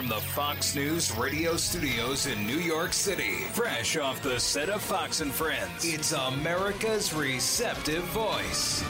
from the Fox News radio studios in New York City, fresh off the set of Fox and Friends, it's America's receptive voice.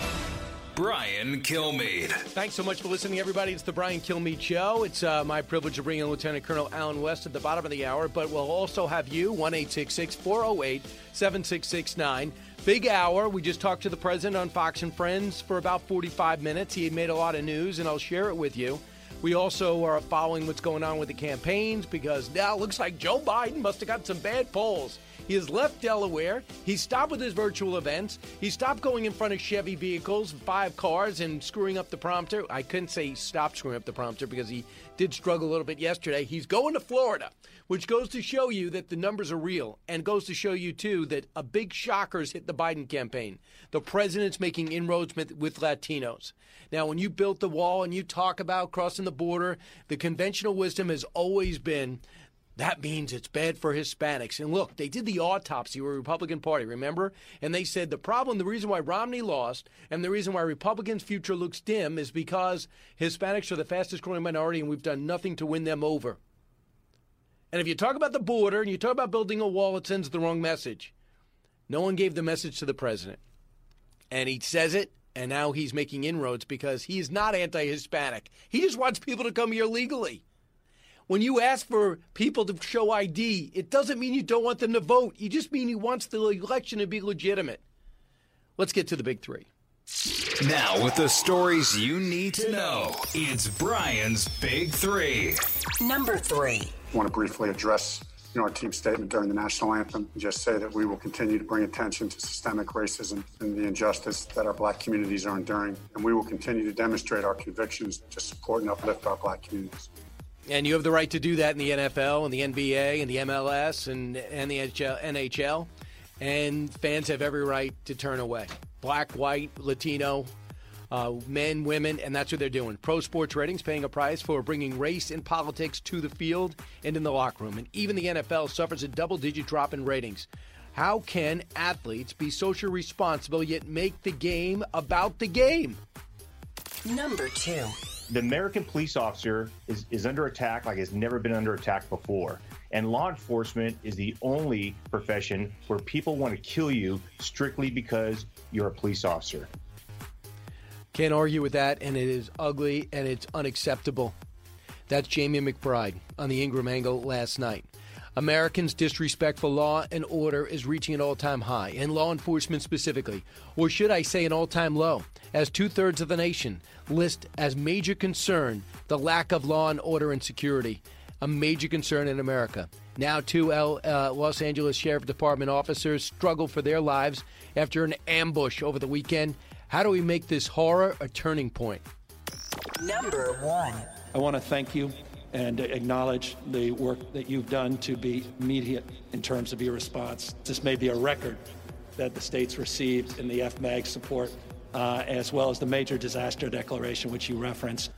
Brian Kilmeade. Thanks so much for listening, everybody. It's the Brian Kilmeade Show. It's uh, my privilege to bring in Lieutenant Colonel Allen West at the bottom of the hour, but we'll also have you, 1 408 7669. Big hour. We just talked to the president on Fox and Friends for about 45 minutes. He made a lot of news, and I'll share it with you. We also are following what's going on with the campaigns because now it looks like Joe Biden must have got some bad polls. He has left Delaware. He stopped with his virtual events. He stopped going in front of Chevy vehicles, five cars, and screwing up the prompter. I couldn't say he stopped screwing up the prompter because he did struggle a little bit yesterday. He's going to Florida, which goes to show you that the numbers are real and goes to show you, too, that a big shocker's hit the Biden campaign. The president's making inroads with, with Latinos. Now, when you built the wall and you talk about crossing the border, the conventional wisdom has always been that means it's bad for Hispanics. And look, they did the autopsy of the Republican Party, remember? And they said the problem, the reason why Romney lost, and the reason why Republicans' future looks dim is because Hispanics are the fastest growing minority and we've done nothing to win them over. And if you talk about the border and you talk about building a wall, it sends the wrong message. No one gave the message to the president. And he says it, and now he's making inroads because he is not anti Hispanic. He just wants people to come here legally. When you ask for people to show ID, it doesn't mean you don't want them to vote. You just mean he wants the election to be legitimate. Let's get to the big three. Now, with the stories you need to know, it's Brian's Big Three. Number three. Want to briefly address you know, our team statement during the national anthem and just say that we will continue to bring attention to systemic racism and the injustice that our black communities are enduring. And we will continue to demonstrate our convictions to support and uplift our black communities. And you have the right to do that in the NFL and the NBA and the MLS and, and the NHL. And fans have every right to turn away. Black, white, Latino, uh, men, women, and that's what they're doing. Pro Sports Ratings paying a price for bringing race and politics to the field and in the locker room. And even the NFL suffers a double digit drop in ratings. How can athletes be socially responsible yet make the game about the game? Number two the American police officer is, is under attack like it's never been under attack before. And law enforcement is the only profession where people want to kill you strictly because you're a police officer. Can't argue with that, and it is ugly and it's unacceptable. That's Jamie McBride on the Ingraham Angle last night. Americans' disrespect for law and order is reaching an all time high, and law enforcement specifically, or should I say an all time low, as two thirds of the nation list as major concern the lack of law and order and security, a major concern in America. Now, two L, uh, Los Angeles Sheriff Department officers struggle for their lives after an ambush over the weekend. How do we make this horror a turning point? Number one. I want to thank you and acknowledge the work that you've done to be immediate in terms of your response. This may be a record that the states received in the FMAG support, uh, as well as the major disaster declaration, which you referenced.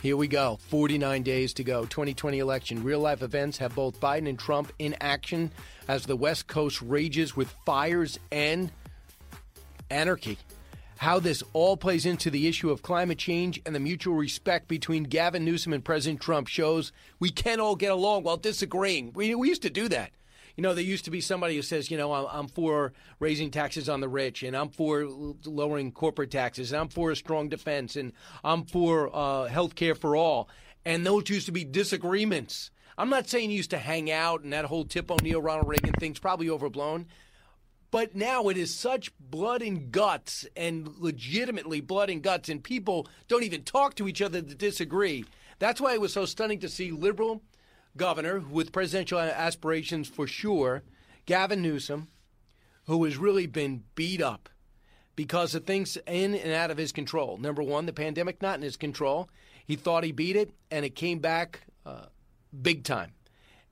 Here we go. 49 days to go. 2020 election. Real life events have both Biden and Trump in action as the West Coast rages with fires and anarchy how this all plays into the issue of climate change and the mutual respect between Gavin Newsom and President Trump shows we can all get along while disagreeing. We, we used to do that. You know, there used to be somebody who says, you know, I'm, for raising taxes on the rich, and I'm for lowering corporate taxes, and I'm for a strong defense, and I'm for uh, health care for all. And those used to be disagreements. I'm not saying you used to hang out and that whole Tip O'Neill, Ronald Reagan thing's probably overblown. But now it is such blood and guts, and legitimately blood and guts, and people don't even talk to each other to disagree. That's why it was so stunning to see liberal governor with presidential aspirations for sure, Gavin Newsom, who has really been beat up because of things in and out of his control. Number one, the pandemic not in his control. He thought he beat it, and it came back uh, big time.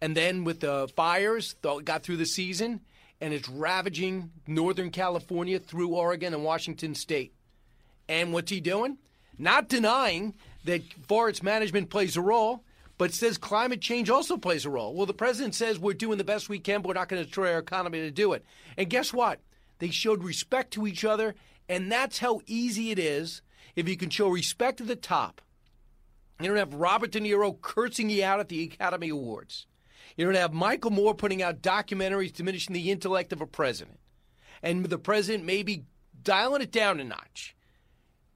And then with the fires, though got through the season, and it's ravaging Northern California through Oregon and Washington State. And what's he doing? Not denying that forest management plays a role, but says climate change also plays a role. Well, the president says we're doing the best we can, but we're not going to destroy our economy to do it. And guess what? They showed respect to each other, and that's how easy it is if you can show respect to the top. You don't have Robert De Niro cursing you out at the Academy Awards. You don't have Michael Moore putting out documentaries diminishing the intellect of a president. And the president maybe dialing it down a notch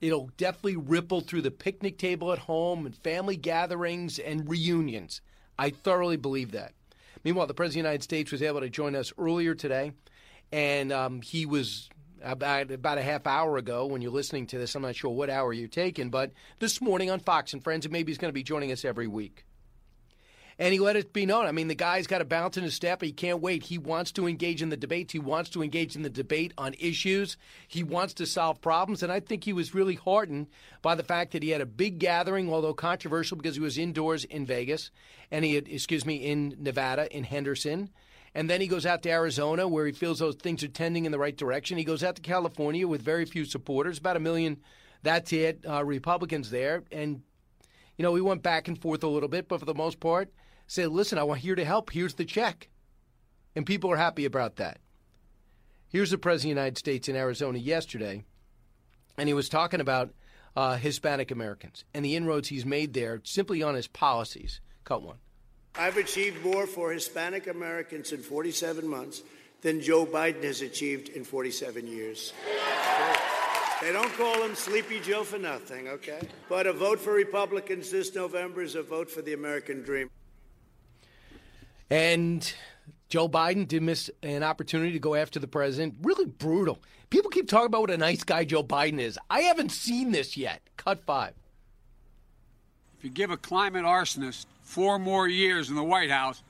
It'll definitely ripple through the picnic table at home and family gatherings and reunions. I thoroughly believe that. Meanwhile, the President of the United States was able to join us earlier today, and um, he was about about a half hour ago when you're listening to this. I'm not sure what hour you're taking, but this morning on Fox and Friends, and maybe he's going to be joining us every week. And he let it be known. I mean, the guy's got a bounce in his step. He can't wait. He wants to engage in the debates. He wants to engage in the debate on issues. He wants to solve problems. And I think he was really heartened by the fact that he had a big gathering, although controversial because he was indoors in Vegas and he had, excuse me, in Nevada, in Henderson. And then he goes out to Arizona where he feels those things are tending in the right direction. He goes out to California with very few supporters, about a million, that's it, uh, Republicans there. And, you know, we went back and forth a little bit, but for the most part, say, listen, I want here to help. Here's the check. And people are happy about that. Here's the President of the United States in Arizona yesterday, and he was talking about uh, Hispanic Americans and the inroads he's made there simply on his policies. Cut one. I've achieved more for Hispanic Americans in 47 months than Joe Biden has achieved in 47 years. They don't call him Sleepy Joe for nothing, okay? But a vote for Republicans this November is a vote for the American dream. And Joe Biden did miss an opportunity to go after the president. Really brutal. People keep talking about what a nice guy Joe Biden is. I haven't seen this yet. Cut five. If you give a climate arsonist four more years in the White House,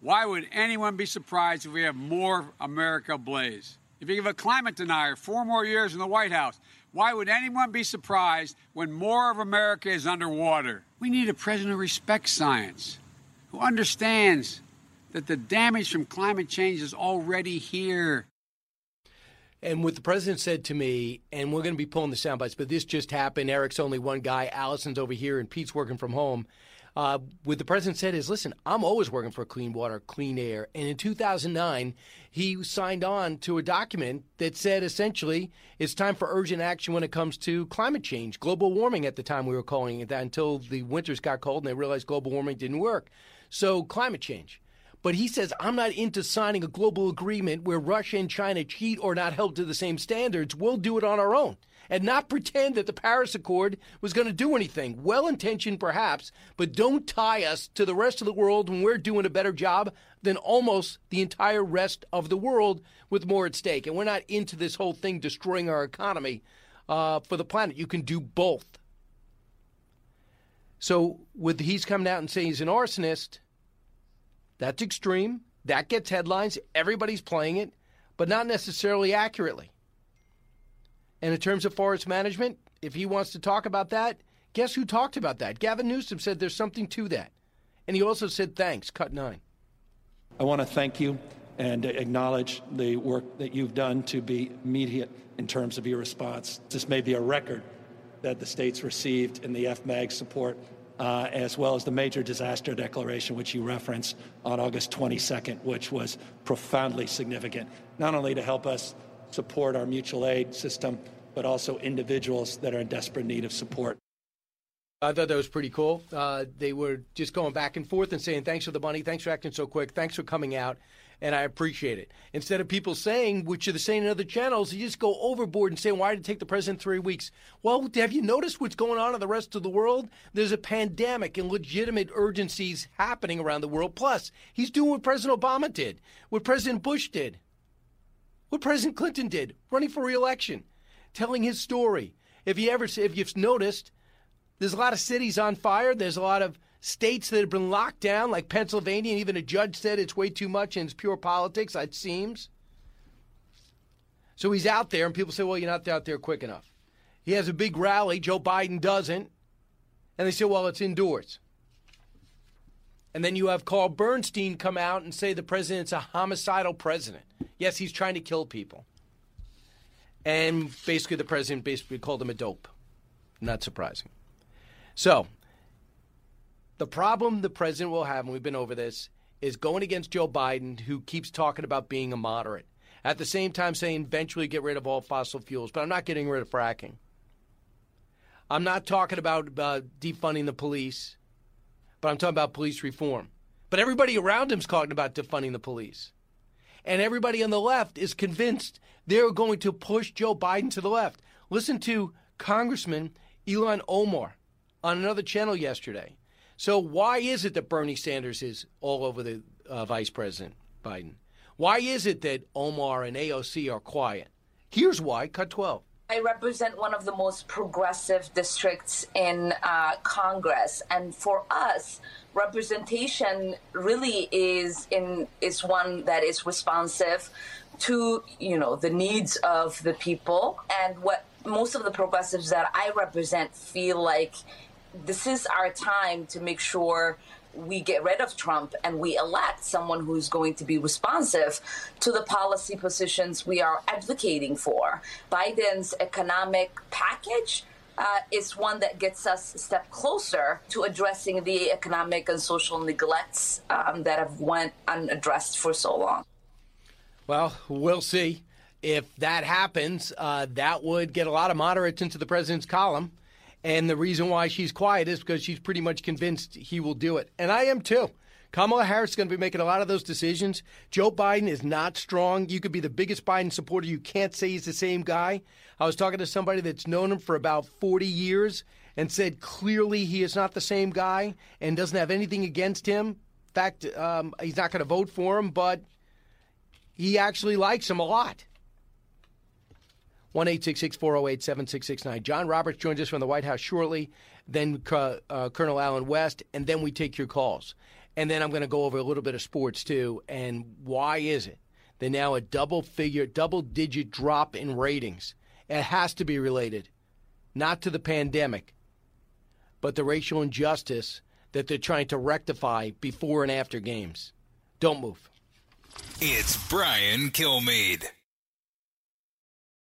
why would anyone be surprised if we have more America blaze? If you give a climate denier four more years in the White House, why would anyone be surprised when more of America is underwater? We need a president who respects science who understands that the damage from climate change is already here. And what the president said to me, and we're going to be pulling the sound bites, but this just happened. Eric's only one guy, Allison's over here, and Pete's working from home. Uh, what the president said is, listen, I'm always working for clean water, clean air. And in 2009, he signed on to a document that said essentially it's time for urgent action when it comes to climate change, global warming at the time we were calling it that until the winters got cold and they realized global warming didn't work. So, climate change. But he says, I'm not into signing a global agreement where Russia and China cheat or not held to the same standards. We'll do it on our own and not pretend that the Paris Accord was going to do anything. Well intentioned, perhaps, but don't tie us to the rest of the world when we're doing a better job than almost the entire rest of the world with more at stake. And we're not into this whole thing destroying our economy uh, for the planet. You can do both. So, with he's coming out and saying he's an arsonist, that's extreme. That gets headlines. Everybody's playing it, but not necessarily accurately. And in terms of forest management, if he wants to talk about that, guess who talked about that? Gavin Newsom said there's something to that. And he also said thanks, cut nine. I want to thank you and acknowledge the work that you've done to be immediate in terms of your response. This may be a record that the states received in the FMAG support, uh, as well as the major disaster declaration, which you referenced on August 22nd, which was profoundly significant, not only to help us support our mutual aid system, but also individuals that are in desperate need of support. I thought that was pretty cool. Uh, they were just going back and forth and saying, thanks for the money, thanks for acting so quick, thanks for coming out and I appreciate it. Instead of people saying, which are the same in other channels, you just go overboard and say, why did it take the president three weeks? Well, have you noticed what's going on in the rest of the world? There's a pandemic and legitimate urgencies happening around the world. Plus, he's doing what President Obama did, what President Bush did, what President Clinton did, running for reelection, telling his story. If you ever, if you've noticed, there's a lot of cities on fire. There's a lot of states that have been locked down, like Pennsylvania, and even a judge said it's way too much and it's pure politics, it seems. So he's out there, and people say, well, you're not out there quick enough. He has a big rally. Joe Biden doesn't. And they say, well, it's indoors. And then you have Carl Bernstein come out and say the president's a homicidal president. Yes, he's trying to kill people. And basically, the president basically called him a dope. Not surprising. So, the problem the president will have, and we've been over this, is going against Joe Biden, who keeps talking about being a moderate. At the same time, saying eventually get rid of all fossil fuels, but I'm not getting rid of fracking. I'm not talking about uh, defunding the police, but I'm talking about police reform. But everybody around him is talking about defunding the police. And everybody on the left is convinced they're going to push Joe Biden to the left. Listen to Congressman Ilhan Omar on another channel yesterday. So, why is it that Bernie Sanders is all over the uh, Vice President Biden? Why is it that Omar and AOC are quiet? Here's why. Cut 12. I represent one of the most progressive districts in uh, Congress, and for us, representation really is in is one that is responsive to you know the needs of the people and what most of the progressives that I represent feel like this is our time to make sure we get rid of Trump and we elect someone who's going to be responsive to the policy positions we are advocating for. Biden's economic package uh, is one that gets us a step closer to addressing the economic and social neglects um, that have went unaddressed for so long. Well, we'll see. If that happens, uh, that would get a lot of moderates into the president's column. And the reason why she's quiet is because she's pretty much convinced he will do it. And I am too. Kamala Harris is going to be making a lot of those decisions. Joe Biden is not strong. You could be the biggest Biden supporter. You can't say he's the same guy. I was talking to somebody that's known him for about 40 years and said clearly he is not the same guy and doesn't have anything against him. In fact, um, he's not going to vote for him, but he actually likes him a lot. 1 408 7669. John Roberts joins us from the White House shortly, then uh, Colonel Allen West, and then we take your calls. And then I'm going to go over a little bit of sports too. And why is it that now a double figure, double digit drop in ratings? It has to be related, not to the pandemic, but the racial injustice that they're trying to rectify before and after games. Don't move. It's Brian Kilmeade.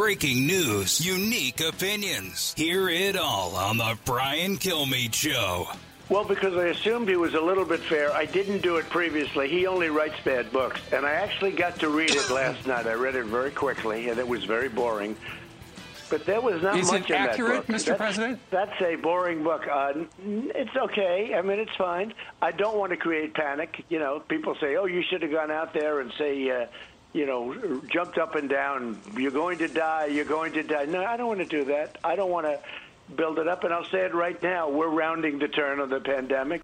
Breaking news, unique opinions. Hear it all on the Brian Kilmeade Show. Well, because I assumed he was a little bit fair, I didn't do it previously. He only writes bad books. And I actually got to read it last night. I read it very quickly, and it was very boring. But there was not Is much it in accurate, that book. Mr. That's, President? That's a boring book. Uh, it's okay. I mean, it's fine. I don't want to create panic. You know, people say, "Oh, you should have gone out there and say." Uh, you know, jumped up and down. You're going to die. You're going to die. No, I don't want to do that. I don't want to build it up. And I'll say it right now: we're rounding the turn of the pandemic.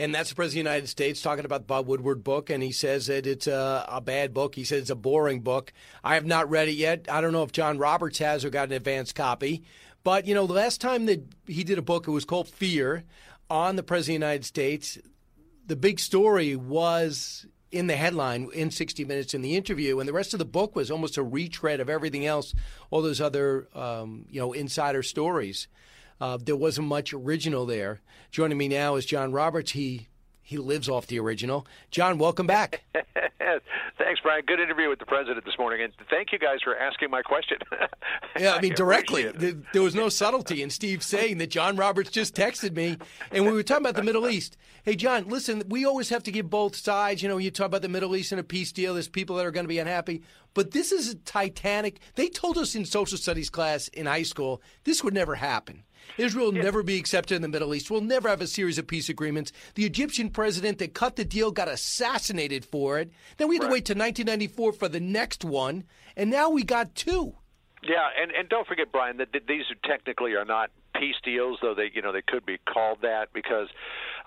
And that's the President of the United States talking about Bob Woodward book, and he says that it's a, a, bad book. He says it's a boring book. I have not read it yet. I don't know if John Roberts has or got an advance copy. But, you know, the last time that he did a book, it was called Fear on the President of the United States. The big story was in the headline in 60 Minutes in the interview, and the rest of the book was almost a retread of everything else, all those other, um, you know, insider stories. Uh, there wasn't much original there. Joining me now is John Roberts. He he lives off the original. John, welcome back. Thanks, Brian. Good interview with the president this morning, and thank you guys for asking my question. yeah, I mean, directly. There was no subtlety in Steve saying that John Roberts just texted me, and we were talking about the Middle East. Hey, John, listen, we always have to give both sides. You know, you talk about the Middle East and a peace deal. There's people that are going to be unhappy, but this is a Titanic. They told us in social studies class in high school this would never happen. Israel will yeah. never be accepted in the Middle East. We'll never have a series of peace agreements. The Egyptian president that cut the deal got assassinated for it. Then we had right. to wait to 1994 for the next one, and now we got two. Yeah, and and don't forget, Brian, that these technically are not peace deals, though they you know they could be called that because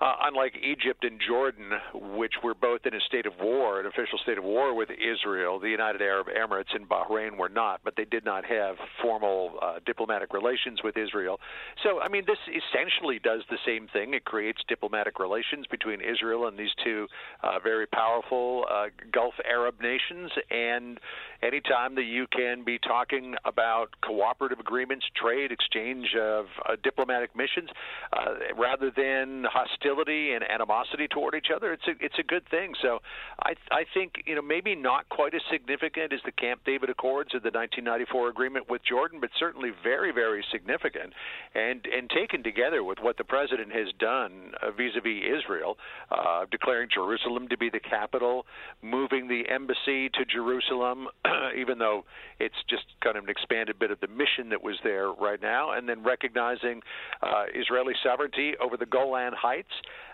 uh, unlike Egypt and Jordan, which were both in a state of war, an official state of war with Israel, the United Arab Emirates and Bahrain were not, but they did not have formal uh, diplomatic relations with Israel. So, I mean, this essentially does the same thing. It creates diplomatic relations between Israel and these two uh, very powerful uh, Gulf Arab nations. And anytime that you can be talking about cooperative agreements, trade, exchange of uh, diplomatic missions, uh, rather than hostility hostility and animosity toward each other, it's a it's a good thing. So I I think you know maybe not quite as significant as the Camp David Accords or the 1994 agreement with Jordan, but certainly very very significant. And and taken together with what the president has done vis-a-vis Israel, uh, declaring Jerusalem to be the capital, moving the embassy to Jerusalem, even though it's just kind of an expanded bit of the mission that was there right now, and then recognizing uh, Israeli sovereignty over the Golan Heights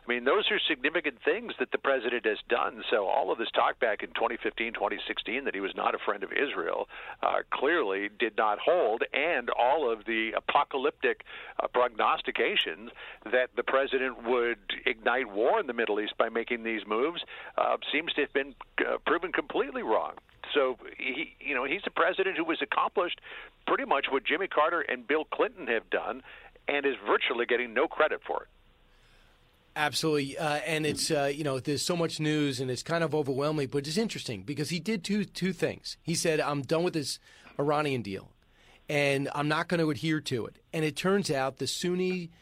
I mean, those are significant things that the president has done. So all of this talk back in 2015, 2016 that he was not a friend of Israel uh, clearly did not hold, and all of the apocalyptic uh, prognostications that the president would ignite war in the Middle East by making these moves uh, seems to have been uh, proven completely wrong. So he, you know, he's a president who has accomplished pretty much what Jimmy Carter and Bill Clinton have done, and is virtually getting no credit for it. Absolutely, uh, and it's uh, you know there's so much news and it's kind of overwhelming, but it's interesting because he did two two things. He said, "I'm done with this Iranian deal, and I'm not going to adhere to it." And it turns out the Sunni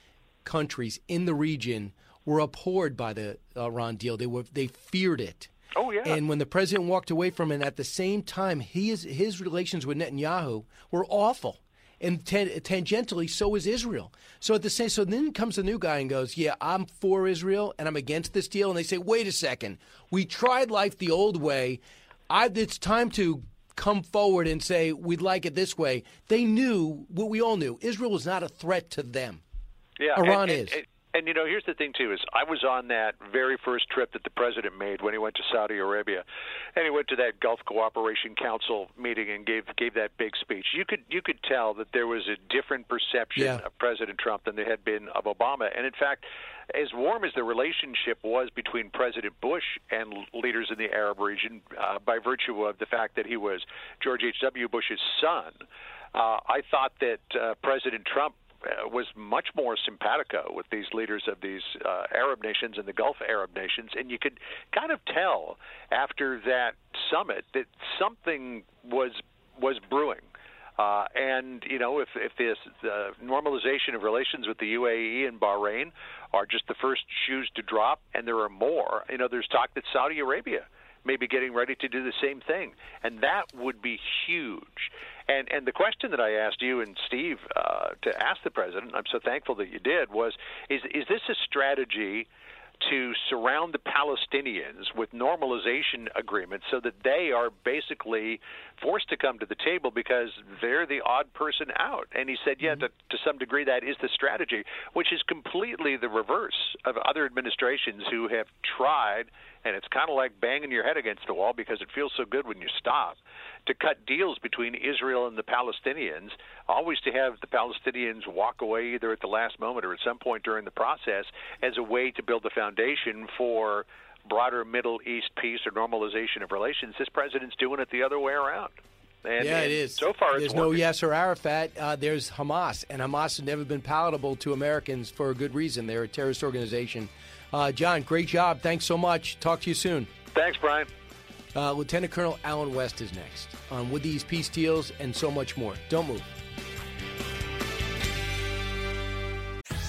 countries in the region were abhorred by the Iran deal. They were they feared it. Oh yeah. And when the president walked away from it, at the same time, his his relations with Netanyahu were awful and tangentially, so is Israel. So at the same, so then comes the new guy and goes, "Yeah, I'm for Israel and I'm against this deal." And they say, "Wait a second, we tried life the old way. I, it's time to." Come forward and say we'd like it this way. They knew what we all knew: Israel was not a threat to them. Yeah, Iran and, is. And, you know, here's the thing too: is I was on that very first trip that the president made when he went to Saudi Arabia, and he went to that Gulf Cooperation Council meeting and gave gave that big speech. You could you could tell that there was a different perception yeah. of President Trump than there had been of Obama, and in fact. As warm as the relationship was between President Bush and leaders in the Arab region, uh, by virtue of the fact that he was George H.W. Bush's son, uh, I thought that uh, President Trump was much more simpatico with these leaders of these uh, Arab nations and the Gulf Arab nations, and you could kind of tell after that summit that something was was brewing. Uh, and you know, if if this the normalization of relations with the UAE and Bahrain are just the first shoes to drop, and there are more, you know, there's talk that Saudi Arabia may be getting ready to do the same thing, and that would be huge. And and the question that I asked you and Steve uh, to ask the president, I'm so thankful that you did, was is is this a strategy to surround the Palestinians with normalization agreements so that they are basically forced to come to the table because they're the odd person out. And he said, yeah, mm-hmm. to, to some degree, that is the strategy, which is completely the reverse of other administrations who have tried, and it's kind of like banging your head against the wall because it feels so good when you stop to cut deals between Israel and the Palestinians, always to have the Palestinians walk away either at the last moment or at some point during the process as a way to build the foundation for broader Middle East peace or normalization of relations. This president's doing it the other way around. And, yeah, it is. So far, there's no Yasser Arafat. Uh, there's Hamas, and Hamas has never been palatable to Americans for a good reason. They're a terrorist organization. Uh, John, great job. Thanks so much. Talk to you soon. Thanks, Brian. Uh, Lieutenant Colonel Allen West is next on With These Peace Deals and so much more. Don't move.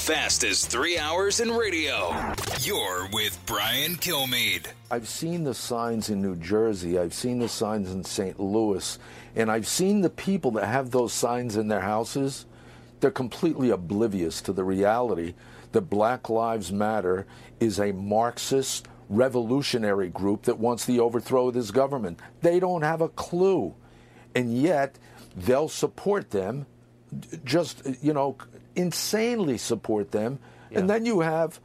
fastest three hours in radio. You're with Brian Kilmeade. I've seen the signs in New Jersey, I've seen the signs in St. Louis, and I've seen the people that have those signs in their houses. They're completely oblivious to the reality that Black Lives Matter is a Marxist revolutionary group that wants the overthrow of this government. They don't have a clue. And yet, they'll support them just, you know, insanely support them. Yeah. And then you have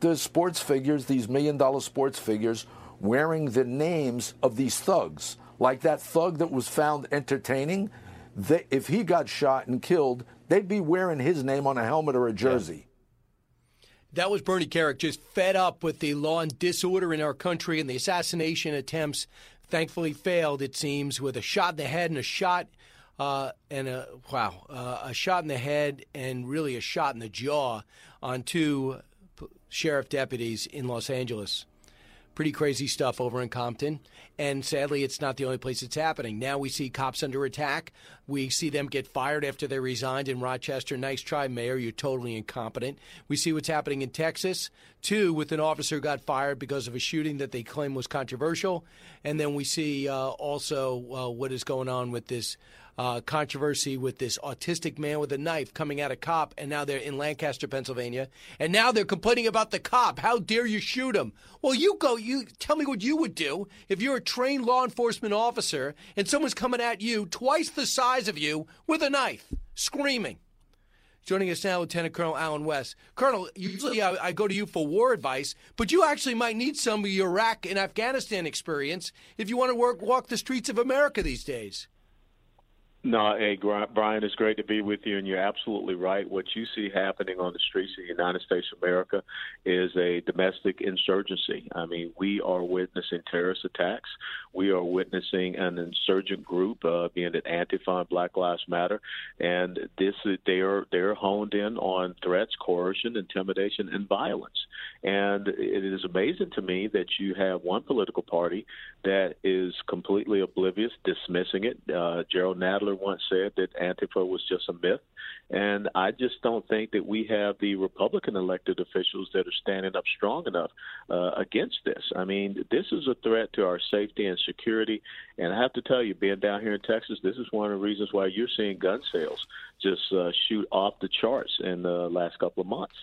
the sports figures, these million dollar sports figures, wearing the names of these thugs. Like that thug that was found entertaining, they, if he got shot and killed, they'd be wearing his name on a helmet or a jersey. Yeah. That was Bernie Kerik, just fed up with the law and disorder in our country and the assassination attempts. Thankfully, failed, it seems, with a shot in the head and a shot uh, and a wow, uh, a shot in the head and really a shot in the jaw on two sheriff deputies in Los Angeles. Pretty crazy stuff over in Compton. And sadly, it's not the only place it's happening. Now we see cops under attack. We see them get fired after they resigned in Rochester. Nice try, Mayor. You're totally incompetent. We see what's happening in Texas, too, with an officer got fired because of a shooting that they claim was controversial. And then we see uh, also uh, what is going on with this uh, controversy with this autistic man with a knife coming at a cop, and now they're in Lancaster, Pennsylvania, and now they're complaining about the cop. How dare you shoot him? Well, you go. You tell me what you would do if you're a trained law enforcement officer and someone's coming at you twice the size of you with a knife, screaming. Joining us now, Lieutenant Colonel Allen West. Colonel, usually I, I, go to you for war advice, but you actually might need some of your Iraq and Afghanistan experience if you want to work, walk the streets of America these days. No, hey, Brian, it's great to be with you, and you're absolutely right. What you see happening on the streets of the United States of America is a domestic insurgency. I mean, we are witnessing terrorist attacks. We are witnessing an insurgent group, uh, being it Antifa and Black Lives Matter, and this they are they're honed in on threats, coercion, intimidation, and violence. And it is amazing to me that you have one political party that is completely oblivious, dismissing it. Uh, Jerrold Nadler once said that Antifa was just a myth. And I just don't think that we have the Republican elected officials that are standing up strong enough uh, against this. I mean, this is a threat to our safety and security. And I have to tell you, being down here in Texas, this is one of the reasons why you're seeing gun sales just uh, shoot off the charts in the last couple of months.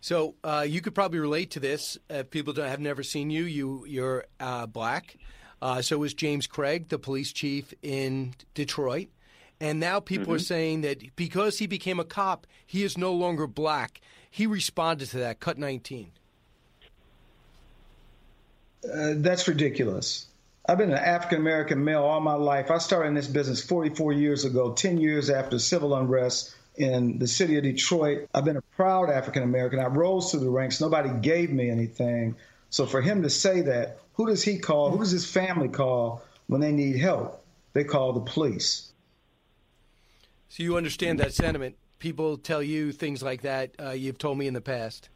So uh, you could probably relate to this. If people have never seen you, you you're uh, black. Uh, so is James Craig, the police chief in Detroit. And now people mm-hmm. are saying that because he became a cop, he is no longer black. He responded to that. Cut 19. Uh, that's ridiculous. I've been an African American male all my life. I started in this business 44 years ago, 10 years after civil unrest in the city of Detroit. I've been a proud African American. I rose through the ranks. Nobody gave me anything. So for him to say that, who does he call? Who does his family call when they need help? They call the police. So you understand that sentiment. people tell you things like that. Uh, you've told me in the past.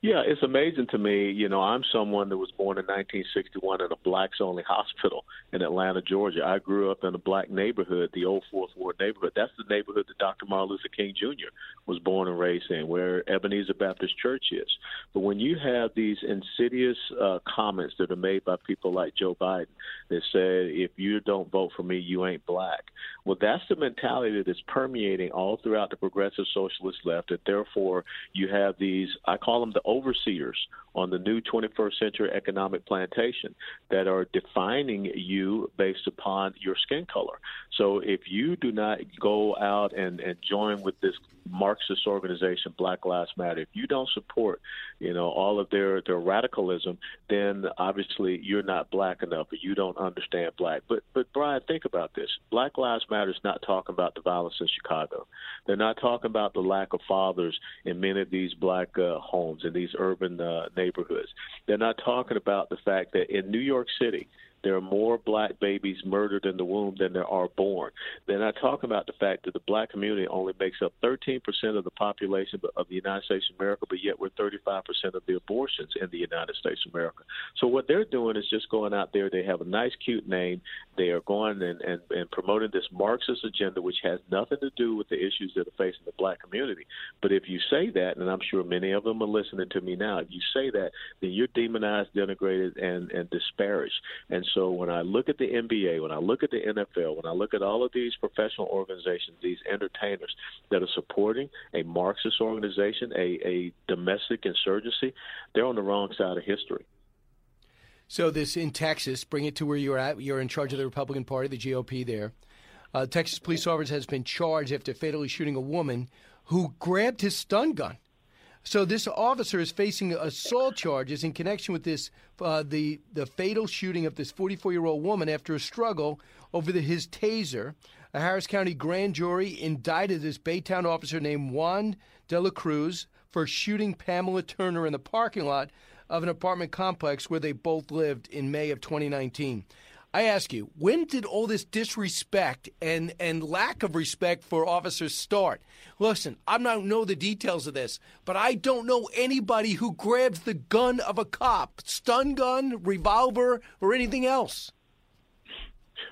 Yeah, it's amazing to me. You know, I'm someone that was born in 1961 in a blacks only hospital in Atlanta, Georgia. I grew up in a black neighborhood, the old Fourth Ward neighborhood. That's the neighborhood that Dr. Martin Luther King Jr. was born and raised in, where Ebenezer Baptist Church is. But when you have these insidious uh, comments that are made by people like Joe Biden that say, if you don't vote for me, you ain't black. Well, that's the mentality that is permeating all throughout the progressive socialist left, and therefore you have these, I call them the overseers on the new 21st century economic plantation that are defining you based upon your skin color. So if you do not go out and, and join with this Marxist organization, Black Lives Matter, if you don't support, you know, all of their, their radicalism, then obviously you're not black enough or you don't understand black. But but Brian, think about this. Black Lives Matter is not talking about the violence in Chicago. They're not talking about the lack of fathers in many of these black uh, homes in these urban uh, neighborhoods. They're not talking about the fact that in New York City, there are more black babies murdered in the womb than there are born. They're not talking about the fact that the black community only makes up 13% of the population of the United States of America, but yet we're 35% of the abortions in the United States of America. So what they're doing is just going out there. They have a nice, cute name. They are going and, and, and promoting this Marxist agenda, which has nothing to do with the issues that are facing the black community. But if you say that, and I'm sure many of them are listening to me now, if you say that, then you're demonized, denigrated, and, and disparaged. And so when I look at the NBA, when I look at the NFL, when I look at all of these professional organizations, these entertainers that are supporting a Marxist organization, a, a domestic insurgency, they're on the wrong side of history. So this in Texas, bring it to where you're at. You're in charge of the Republican Party, the GOP there. Uh, Texas police officer has been charged after fatally shooting a woman who grabbed his stun gun. So this officer is facing assault charges in connection with this uh, the the fatal shooting of this 44 year old woman after a struggle over the, his taser. A Harris County grand jury indicted this Baytown officer named Juan De La Cruz for shooting Pamela Turner in the parking lot of an apartment complex where they both lived in May of 2019. I ask you, when did all this disrespect and, and lack of respect for officers start? Listen, I don't know the details of this, but I don't know anybody who grabs the gun of a cop, stun gun, revolver, or anything else.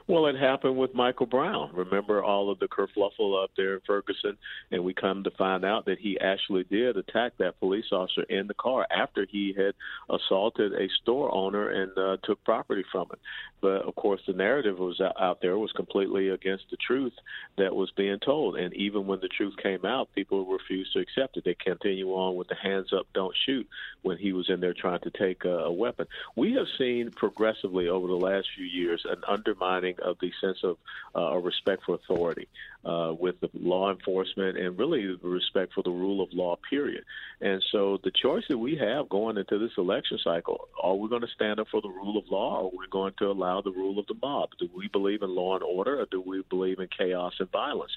Well, it happened with Michael Brown. Remember all of the kerfluffle up there in Ferguson, and we come to find out that he actually did attack that police officer in the car after he had assaulted a store owner and uh, took property from it. But of course, the narrative was out there was completely against the truth that was being told, and even when the truth came out, people refused to accept it. They continue on with the hands up, don't shoot when he was in there trying to take a, a weapon. We have seen progressively over the last few years an undermining of the sense of uh, respect for authority uh, with law enforcement and really respect for the rule of law, period. And so the choice that we have going into this election cycle are we going to stand up for the rule of law or are we going to allow the rule of the mob? Do we believe in law and order or do we believe in chaos and violence?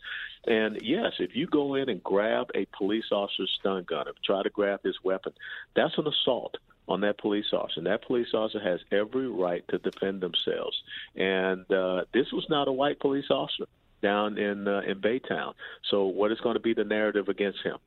And yes, if you go in and grab a police officer's stun gun or try to grab his weapon, that's an assault on that police officer. And that police officer has every right to defend themselves. And uh, this was not a white police officer down in uh, in Baytown. So, what is going to be the narrative against him?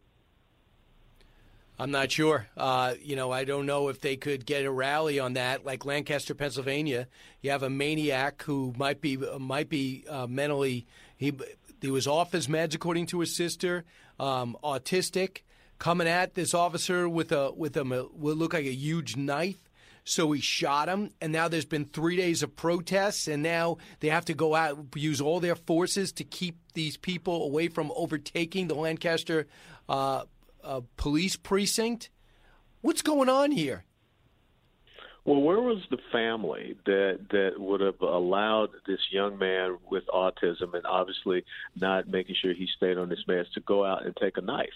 I'm not sure. Uh, you know, I don't know if they could get a rally on that. Like Lancaster, Pennsylvania, you have a maniac who might be might be uh, mentally he he was off his meds according to his sister, um, autistic coming at this officer with a with a what looked like a huge knife. So he shot him, and now there's been three days of protests, and now they have to go out use all their forces to keep these people away from overtaking the Lancaster uh, uh, police precinct. What's going on here? Well, where was the family that that would have allowed this young man with autism and obviously not making sure he stayed on his meds to go out and take a knife?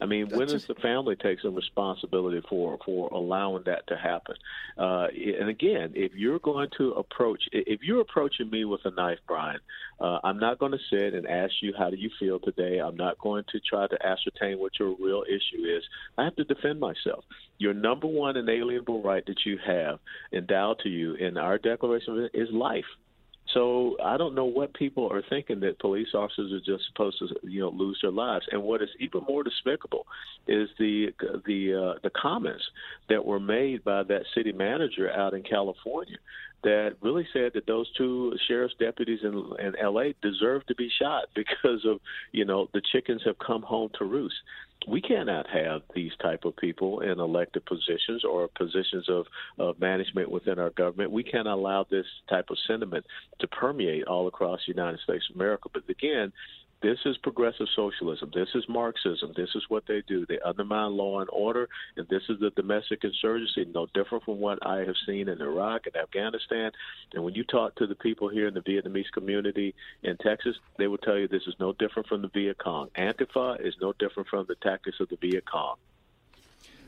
I mean, when does the family take some responsibility for for allowing that to happen? Uh, and again, if you're going to approach, if you're approaching me with a knife, Brian, uh, I'm not going to sit and ask you how do you feel today. I'm not going to try to ascertain what your real issue is. I have to defend myself. Your number one inalienable right that you have endowed to you in our Declaration is life. So I don't know what people are thinking that police officers are just supposed to, you know, lose their lives. And what is even more despicable is the the uh, the comments that were made by that city manager out in California that really said that those two sheriff's deputies in, in L.A. deserve to be shot because of you know the chickens have come home to roost. We cannot have these type of people in elected positions or positions of, of management within our government. We can't allow this type of sentiment to permeate all across the United States of America. But again, this is progressive socialism. This is Marxism. This is what they do. They undermine law and order, and this is the domestic insurgency, no different from what I have seen in Iraq and Afghanistan. And when you talk to the people here in the Vietnamese community in Texas, they will tell you this is no different from the Viet Cong. Antifa is no different from the tactics of the Viet Cong.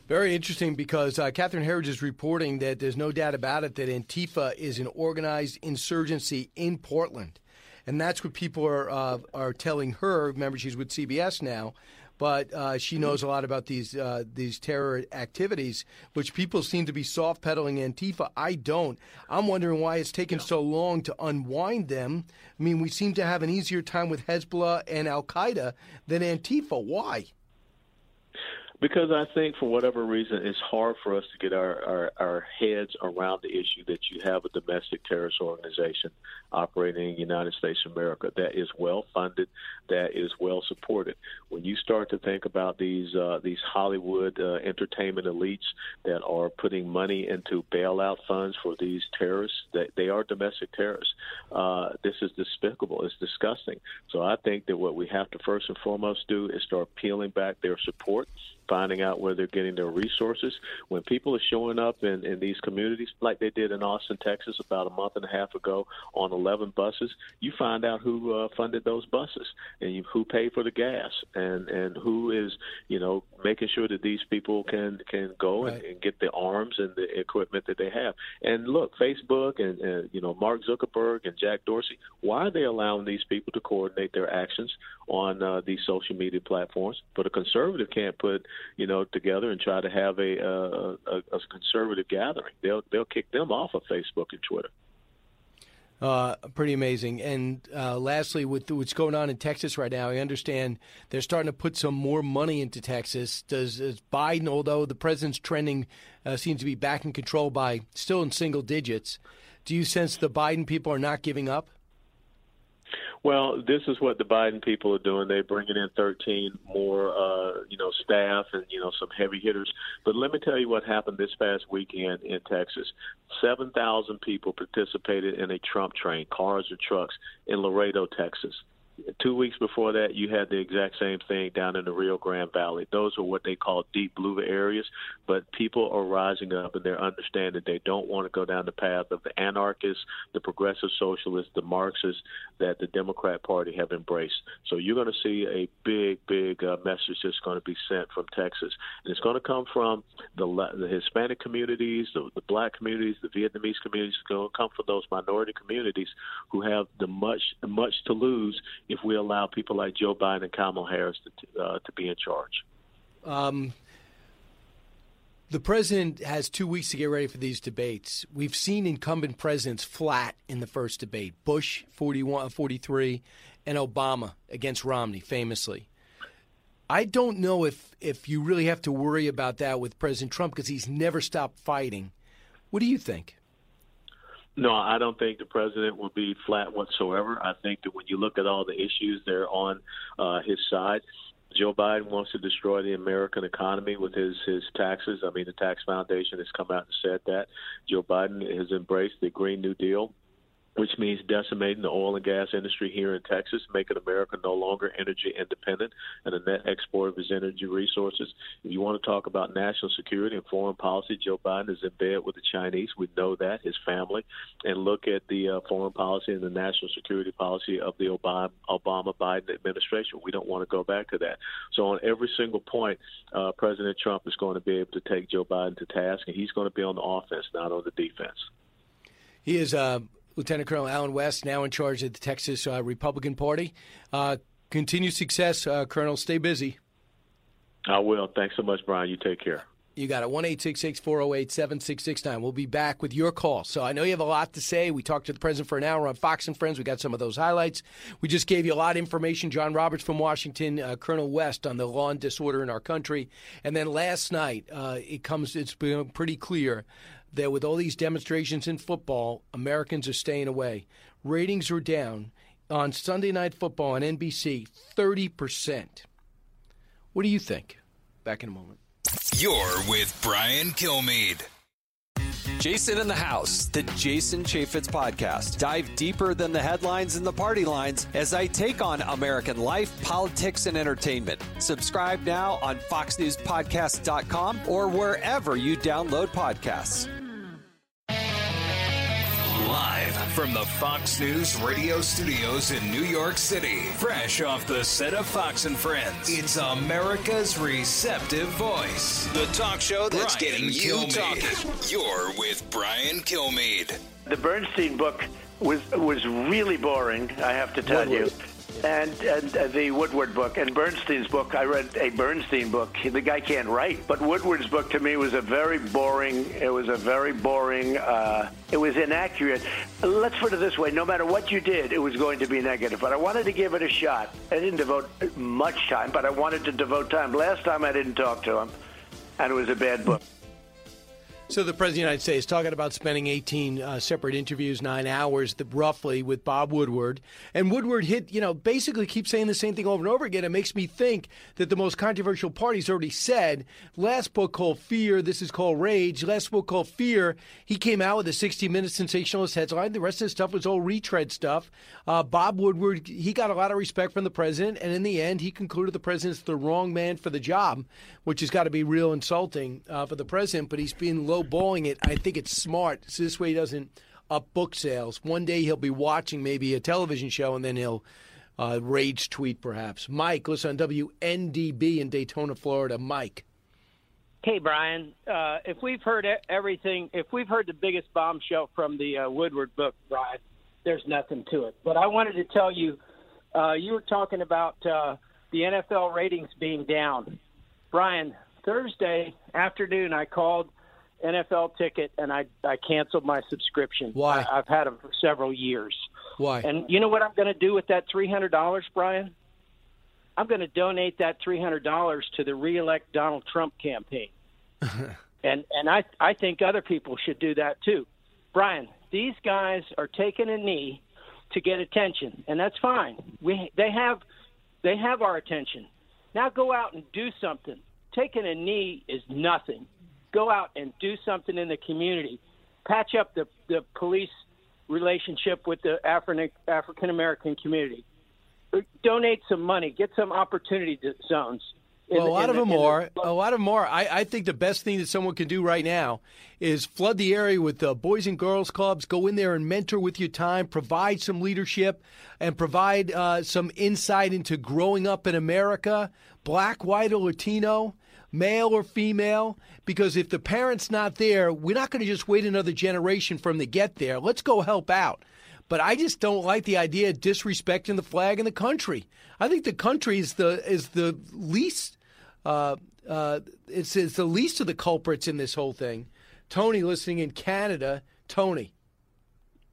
Very interesting because uh, Catherine Herridge is reporting that there's no doubt about it that Antifa is an organized insurgency in Portland and that's what people are uh, are telling her. Remember, she's with CBS now, but uh, she knows a lot about these uh, these terror activities, which people seem to be soft pedaling Antifa. I don't. I'm wondering why it's taken so long to unwind them. I mean, we seem to have an easier time with Hezbollah and Al Qaeda than Antifa. Why? Because I think, for whatever reason, it's hard for us to get our, our, our heads around the issue that you have a domestic terrorist organization operating in the United States of America that is well funded, that is well supported. When you start to think about these uh, these Hollywood uh, entertainment elites that are putting money into bailout funds for these terrorists, that they are domestic terrorists. Uh, this is despicable. It's disgusting. So I think that what we have to first and foremost do is start peeling back their support finding out where they're getting their resources. When people are showing up in, in these communities, like they did in Austin, Texas, about a month and a half ago, on 11 buses, you find out who uh, funded those buses and you, who paid for the gas and and who is you know making sure that these people can can go right. and, and get the arms and the equipment that they have. And look, Facebook and, and you know Mark Zuckerberg and Jack Dorsey, why are they allowing these people to coordinate their actions on uh, these social media platforms? But a conservative can't put you know, together and try to have a, a, a conservative gathering. They'll they'll kick them off of Facebook and Twitter. Uh, pretty amazing. And uh, lastly, with what's going on in Texas right now, I understand they're starting to put some more money into Texas. Does, does Biden, although the president's trending uh, seems to be back in control by still in single digits, do you sense the Biden people are not giving up? Well, this is what the Biden people are doing. They're bringing in 13 more, uh, you know, staff and you know some heavy hitters. But let me tell you what happened this past weekend in Texas. 7,000 people participated in a Trump train, cars and trucks, in Laredo, Texas. Two weeks before that, you had the exact same thing down in the Rio Grande Valley. Those are what they call deep blue areas, but people are rising up and they're understanding they don't want to go down the path of the anarchists, the progressive socialists, the Marxists that the Democrat Party have embraced. So you're going to see a big, big uh, message that's going to be sent from Texas, and it's going to come from the, the Hispanic communities, the, the black communities, the Vietnamese communities. It's going to come from those minority communities who have the much, much to lose if we allow people like Joe Biden and Kamala Harris to uh, to be in charge. Um, the president has two weeks to get ready for these debates. We've seen incumbent presidents flat in the first debate Bush, 41, 43, and Obama against Romney, famously. I don't know if, if you really have to worry about that with President Trump because he's never stopped fighting. What do you think? No, I don't think the president will be flat whatsoever. I think that when you look at all the issues, they're on uh, his side. Joe Biden wants to destroy the American economy with his his taxes. I mean, the Tax Foundation has come out and said that. Joe Biden has embraced the Green New Deal which means decimating the oil and gas industry here in Texas, making America no longer energy independent and a net exporter of its energy resources. If you want to talk about national security and foreign policy, Joe Biden is in bed with the Chinese. We know that, his family. And look at the uh, foreign policy and the national security policy of the Obama Biden administration. We don't want to go back to that. So, on every single point, uh, President Trump is going to be able to take Joe Biden to task, and he's going to be on the offense, not on the defense. He is. Uh Lieutenant Colonel Allen West, now in charge of the Texas uh, Republican Party. Uh, continue success, uh, Colonel. Stay busy. I will. Thanks so much, Brian. You take care. You got it. 1 408 7669. We'll be back with your call. So I know you have a lot to say. We talked to the president for an hour on Fox and Friends. We got some of those highlights. We just gave you a lot of information. John Roberts from Washington, uh, Colonel West on the law and disorder in our country. And then last night, uh, it comes, it's been pretty clear that with all these demonstrations in football, Americans are staying away. Ratings are down on Sunday Night Football on NBC 30%. What do you think? Back in a moment. You're with Brian Kilmeade. Jason in the House, the Jason Chaffetz podcast. Dive deeper than the headlines and the party lines as I take on American life, politics, and entertainment. Subscribe now on FoxNewsPodcast.com or wherever you download podcasts. Live from the Fox News radio studios in New York City, fresh off the set of Fox and Friends, it's America's receptive voice. The talk show that's Brian getting you Kilmeade. talking. You're with Brian Kilmeade. The Bernstein book was was really boring. I have to tell you. And, and the Woodward book and Bernstein's book, I read a Bernstein book. The guy can't write, but Woodward's book to me was a very boring. It was a very boring. Uh, it was inaccurate. Let's put it this way: no matter what you did, it was going to be negative. But I wanted to give it a shot. I didn't devote much time, but I wanted to devote time. Last time I didn't talk to him, and it was a bad book. So the president of the United States talking about spending 18 uh, separate interviews, nine hours, the, roughly, with Bob Woodward, and Woodward hit, you know, basically keeps saying the same thing over and over again. It makes me think that the most controversial party's already said. Last book called Fear, this is called Rage. Last book called Fear, he came out with a 60-minute sensationalist headline. The rest of the stuff was all retread stuff. Uh, Bob Woodward, he got a lot of respect from the president, and in the end, he concluded the president's the wrong man for the job, which has got to be real insulting uh, for the president. But he's been low balling it. I think it's smart, so this way he doesn't up book sales. One day he'll be watching maybe a television show, and then he'll uh, rage tweet perhaps. Mike, listen on WNDB in Daytona, Florida. Mike. Hey Brian, uh, if we've heard everything, if we've heard the biggest bombshell from the uh, Woodward book, Brian, there's nothing to it. But I wanted to tell you, uh, you were talking about uh, the NFL ratings being down. Brian, Thursday afternoon, I called NFL Ticket and I I canceled my subscription. Why? I, I've had them for several years. Why? And you know what I'm going to do with that three hundred dollars, Brian? I'm going to donate that three hundred dollars to the reelect Donald Trump campaign, and and I I think other people should do that too. Brian, these guys are taking a knee to get attention, and that's fine. We they have they have our attention. Now go out and do something. Taking a knee is nothing. Go out and do something in the community. Patch up the the police relationship with the African African American community. Donate some money. Get some opportunity zones. Well, a lot in of the- them in the- are. A lot of them are. I, I think the best thing that someone can do right now is flood the area with uh, boys and girls clubs. Go in there and mentor with your time. Provide some leadership and provide uh, some insight into growing up in America, black, white, or Latino, male or female. Because if the parent's not there, we're not going to just wait another generation for them to get there. Let's go help out. But I just don't like the idea of disrespecting the flag and the country. I think the country is the is the least uh, uh, it's, it's the least of the culprits in this whole thing. Tony, listening in Canada, Tony.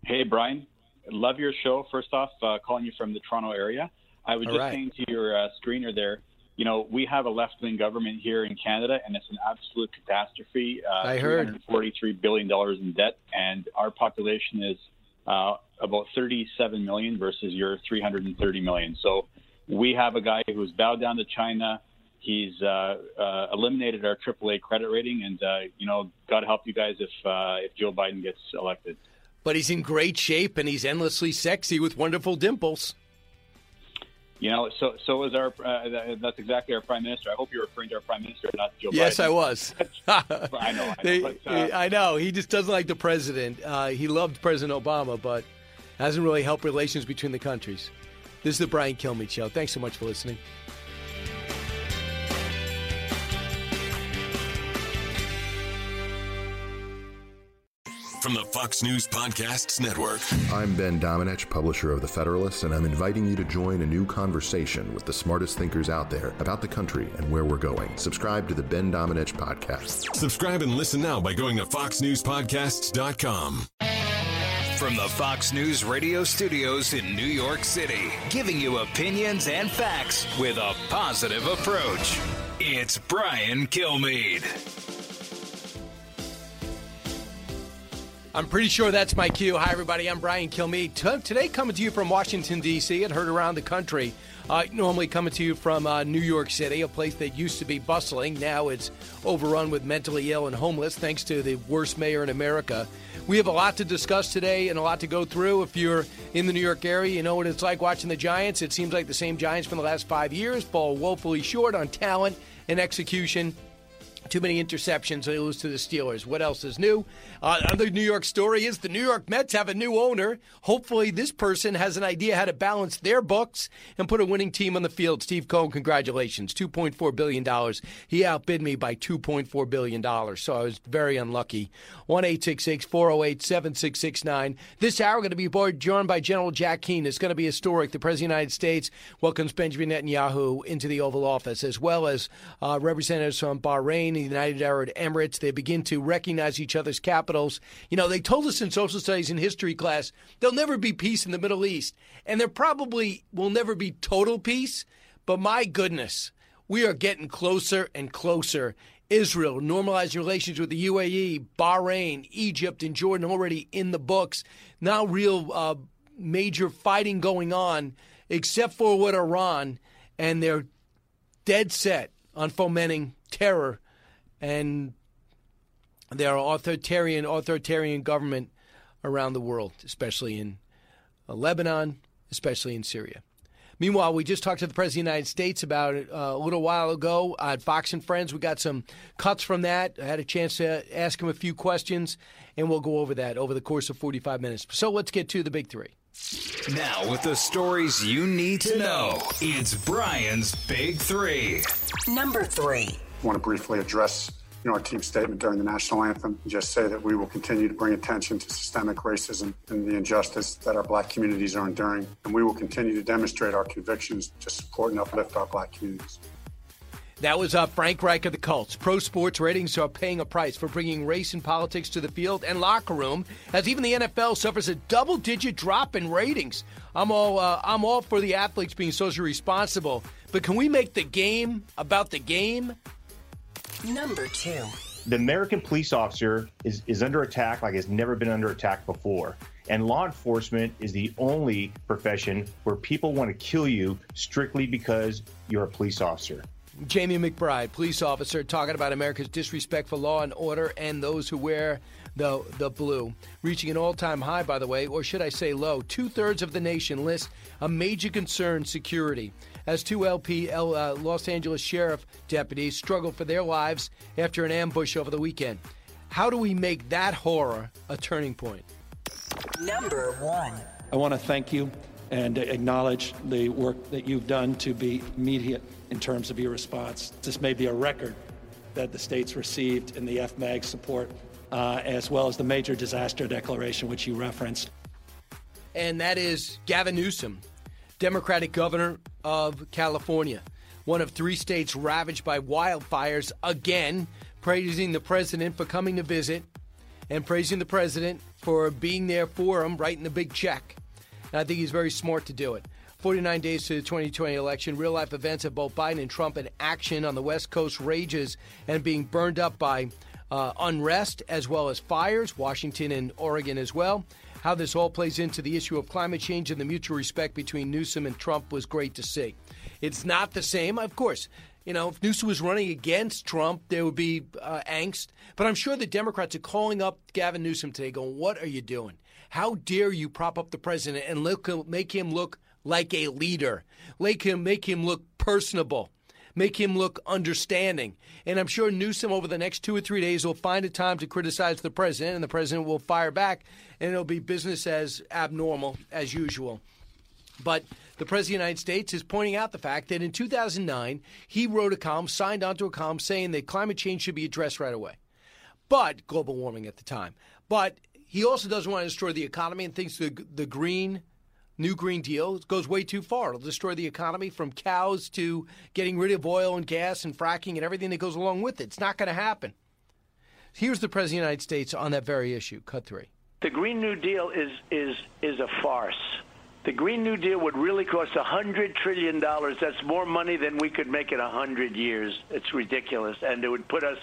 Hey, Brian. Love your show. First off, uh, calling you from the Toronto area. I was All just right. saying to your uh, screener there, you know, we have a left wing government here in Canada, and it's an absolute catastrophe. Uh, I heard. $343 billion in debt, and our population is uh, about 37 million versus your 330 million. So we have a guy who's bowed down to China. He's uh, uh, eliminated our AAA credit rating, and uh, you know, God help you guys if uh, if Joe Biden gets elected. But he's in great shape and he's endlessly sexy with wonderful dimples. You know, so so is our. Uh, that's exactly our prime minister. I hope you're referring to our prime minister, not Joe Yes, Biden. I was. I know, I know. They- but, uh, I know. He just doesn't like the president. Uh, he loved President Obama, but hasn't really helped relations between the countries. This is the Brian Kilmeade Show. Thanks so much for listening. From the Fox News Podcasts Network. I'm Ben Domenech, publisher of The Federalist, and I'm inviting you to join a new conversation with the smartest thinkers out there about the country and where we're going. Subscribe to the Ben Domenech Podcast. Subscribe and listen now by going to foxnewspodcasts.com. From the Fox News radio studios in New York City, giving you opinions and facts with a positive approach. It's Brian Kilmeade. I'm pretty sure that's my cue. Hi, everybody. I'm Brian Kilmeade. T- today, coming to you from Washington, D.C., and heard around the country. Uh, normally coming to you from uh, New York City, a place that used to be bustling. Now it's overrun with mentally ill and homeless, thanks to the worst mayor in America. We have a lot to discuss today and a lot to go through. If you're in the New York area, you know what it's like watching the Giants. It seems like the same Giants from the last five years fall woefully short on talent and execution. Too many interceptions. They lose to the Steelers. What else is new? Uh, another New York story is the New York Mets have a new owner. Hopefully, this person has an idea how to balance their books and put a winning team on the field. Steve Cohen, congratulations. $2.4 billion. He outbid me by $2.4 billion, so I was very unlucky. 1 408 7669. This hour, going to be joined by General Jack Keane. It's going to be historic. The President of the United States welcomes Benjamin Netanyahu into the Oval Office, as well as uh, representatives from Bahrain the United Arab Emirates. They begin to recognize each other's capitals. You know, they told us in social studies and history class there'll never be peace in the Middle East, and there probably will never be total peace. But my goodness, we are getting closer and closer. Israel normalizing relations with the UAE, Bahrain, Egypt, and Jordan already in the books. Now, real uh, major fighting going on, except for what Iran, and they're dead set on fomenting terror and there are authoritarian authoritarian government around the world, especially in uh, Lebanon, especially in Syria. Meanwhile, we just talked to the President of the United States about it uh, a little while ago at Fox and Friends. We got some cuts from that. I had a chance to ask him a few questions, and we'll go over that over the course of 45 minutes. So let's get to the big three. Now, with the stories you need to know, it's Brian's Big Three. Number three. I want to briefly address you know, our team statement during the national anthem and just say that we will continue to bring attention to systemic racism and the injustice that our black communities are enduring. And we will continue to demonstrate our convictions to support and uplift our black communities. That was uh, Frank Reich of the Colts. Pro sports ratings are paying a price for bringing race and politics to the field and locker room, as even the NFL suffers a double-digit drop in ratings. I'm all uh, I'm all for the athletes being socially responsible, but can we make the game about the game Number two. The American police officer is, is under attack like it's never been under attack before. And law enforcement is the only profession where people want to kill you strictly because you're a police officer. Jamie McBride, police officer, talking about America's disrespect for law and order and those who wear the the blue, reaching an all-time high, by the way, or should I say low. Two thirds of the nation list a major concern: security as two LP uh, Los Angeles sheriff deputies struggle for their lives after an ambush over the weekend. How do we make that horror a turning point? Number one. I want to thank you and acknowledge the work that you've done to be immediate in terms of your response. This may be a record that the states received in the FMAG support, uh, as well as the major disaster declaration, which you referenced. And that is Gavin Newsom, Democratic governor of California, one of three states ravaged by wildfires, again praising the president for coming to visit and praising the president for being there for him, writing the big check. And I think he's very smart to do it. 49 days to the 2020 election, real life events of both Biden and Trump in action on the West Coast rages and being burned up by uh, unrest as well as fires, Washington and Oregon as well. How this all plays into the issue of climate change and the mutual respect between Newsom and Trump was great to see. It's not the same, of course. You know, if Newsom was running against Trump, there would be uh, angst. But I'm sure the Democrats are calling up Gavin Newsom today, going, "What are you doing? How dare you prop up the president and look, make him look like a leader? Make him make him look personable." Make him look understanding. And I'm sure Newsom over the next two or three days will find a time to criticize the president, and the president will fire back, and it'll be business as abnormal as usual. But the President of the United States is pointing out the fact that in 2009, he wrote a column, signed onto a column saying that climate change should be addressed right away. But global warming at the time. But he also doesn't want to destroy the economy and thinks the the green new green deal goes way too far. It'll destroy the economy from cows to getting rid of oil and gas and fracking and everything that goes along with it. It's not going to happen. Here's the president of the United States on that very issue. Cut three. The Green New Deal is is is a farce. The Green New Deal would really cost a hundred trillion dollars. That's more money than we could make in a hundred years. It's ridiculous, and it would put us.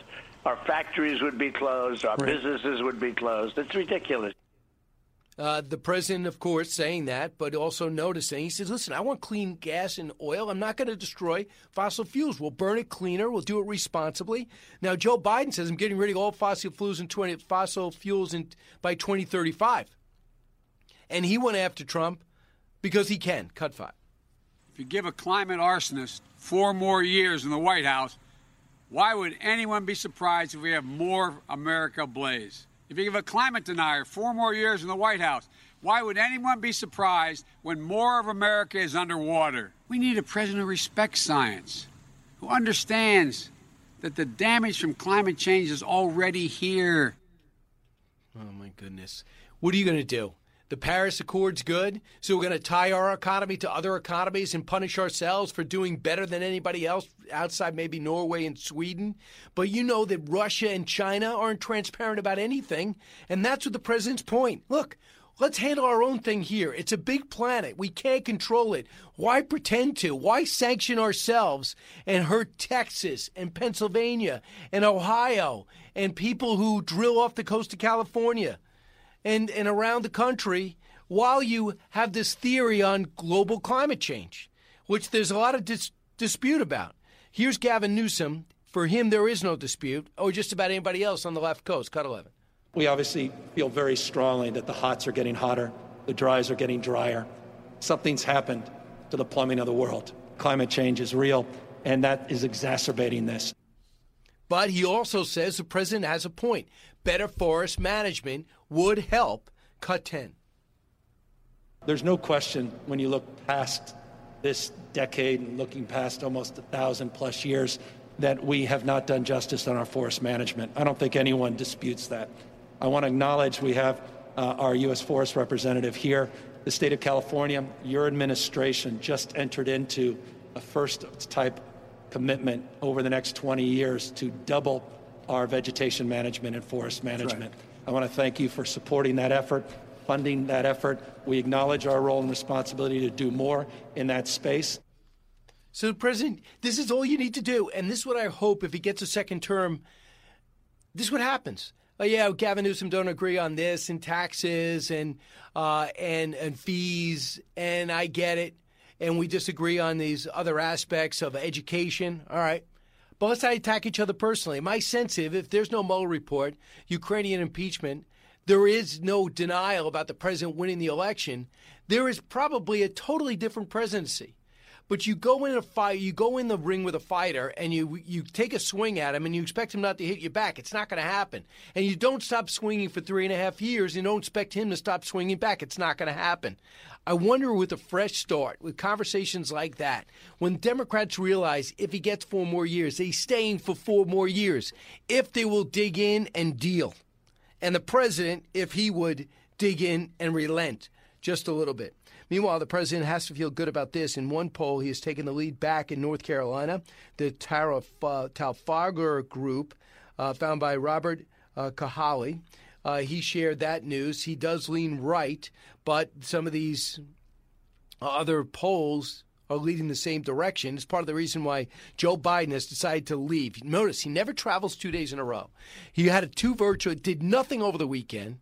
Our factories would be closed. Our Right. businesses would be closed. It's ridiculous. Uh, the president, of course, saying that, but also noticing. He says, "Listen, I want clean gas and oil. I'm not going to destroy fossil fuels. We'll burn it cleaner. We'll do it responsibly." Now, Joe Biden says, "I'm getting rid of all fossil fuels in 20 fossil fuels in, by 2035," and he went after Trump because he can. Cut five. If you give a climate arsonist four more years in the White House, why would anyone be surprised if we have more America ablaze? If you give a climate denier four more years in the White House, why would anyone be surprised when more of America is underwater? We need a president who respects science, who understands that the damage from climate change is already here. Oh my goodness. What are you going to do? The Paris Accord's good, so we're going to tie our economy to other economies and punish ourselves for doing better than anybody else outside maybe Norway and Sweden. But you know that Russia and China aren't transparent about anything, and that's what the president's point. Look, let's handle our own thing here. It's a big planet. We can't control it. Why pretend to? Why sanction ourselves and hurt Texas and Pennsylvania and Ohio and people who drill off the coast of California? And, and around the country while you have this theory on global climate change, which there's a lot of dis- dispute about. Here's Gavin Newsom. For him, there is no dispute, or just about anybody else on the left coast. Cut 11. We obviously feel very strongly that the hots are getting hotter, the dries are getting drier. Something's happened to the plumbing of the world. Climate change is real, and that is exacerbating this. But he also says the president has a point. Better forest management would help cut 10. There's no question when you look past this decade and looking past almost a thousand plus years that we have not done justice on our forest management. I don't think anyone disputes that. I want to acknowledge we have uh, our U.S. Forest Representative here. The state of California, your administration just entered into a first type commitment over the next 20 years to double our vegetation management and forest management. I want to thank you for supporting that effort, funding that effort. We acknowledge our role and responsibility to do more in that space. So, President, this is all you need to do. And this is what I hope if he gets a second term, this is what happens. Oh, yeah, Gavin Newsom don't agree on this and taxes and, uh, and, and fees, and I get it. And we disagree on these other aspects of education. All right. But let's not attack each other personally. My sense is if there's no Mueller report, Ukrainian impeachment, there is no denial about the president winning the election, there is probably a totally different presidency. But you go in a fight, you go in the ring with a fighter, and you you take a swing at him, and you expect him not to hit you back. It's not going to happen. And you don't stop swinging for three and a half years, and don't expect him to stop swinging back. It's not going to happen. I wonder with a fresh start, with conversations like that, when Democrats realize if he gets four more years, he's staying for four more years, if they will dig in and deal. And the president, if he would dig in and relent just a little bit. Meanwhile, the president has to feel good about this. In one poll, he has taken the lead back in North Carolina. The Tara, uh, Talfagar group, uh, found by Robert uh, Cahaly, uh, he shared that news. He does lean right, but some of these other polls are leading the same direction. It's part of the reason why Joe Biden has decided to leave. Notice he never travels two days in a row. He had a two virtual, did nothing over the weekend.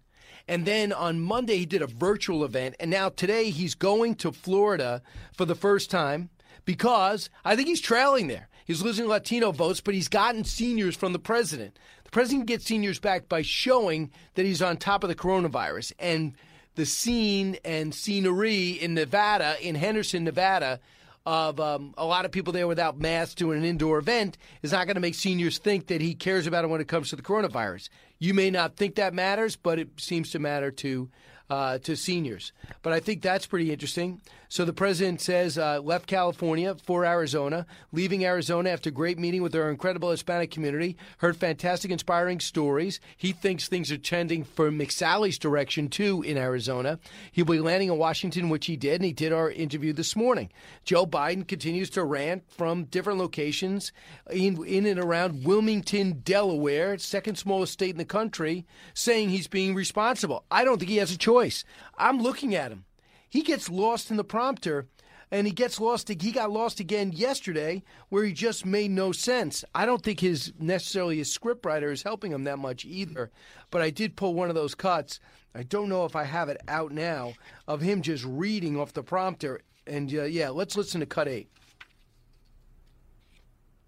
And then on Monday, he did a virtual event. And now today, he's going to Florida for the first time because I think he's trailing there. He's losing Latino votes, but he's gotten seniors from the president. President gets seniors back by showing that he's on top of the coronavirus. And the scene and scenery in Nevada, in Henderson, Nevada, of um, a lot of people there without masks doing an indoor event is not going to make seniors think that he cares about it when it comes to the coronavirus. You may not think that matters, but it seems to matter to uh, to seniors. But I think that's pretty interesting. So the president says uh, left California for Arizona, leaving Arizona after a great meeting with our incredible Hispanic community. Heard fantastic, inspiring stories. He thinks things are trending for McSally's direction too in Arizona. He'll be landing in Washington, which he did, and he did our interview this morning. Joe Biden continues to rant from different locations in, in and around Wilmington, Delaware, second smallest state in the country, saying he's being responsible. I don't think he has a choice. I'm looking at him. He gets lost in the prompter and he gets lost. He got lost again yesterday, where he just made no sense. I don't think his necessarily his scriptwriter is helping him that much either. But I did pull one of those cuts. I don't know if I have it out now of him just reading off the prompter. And uh, yeah, let's listen to cut eight.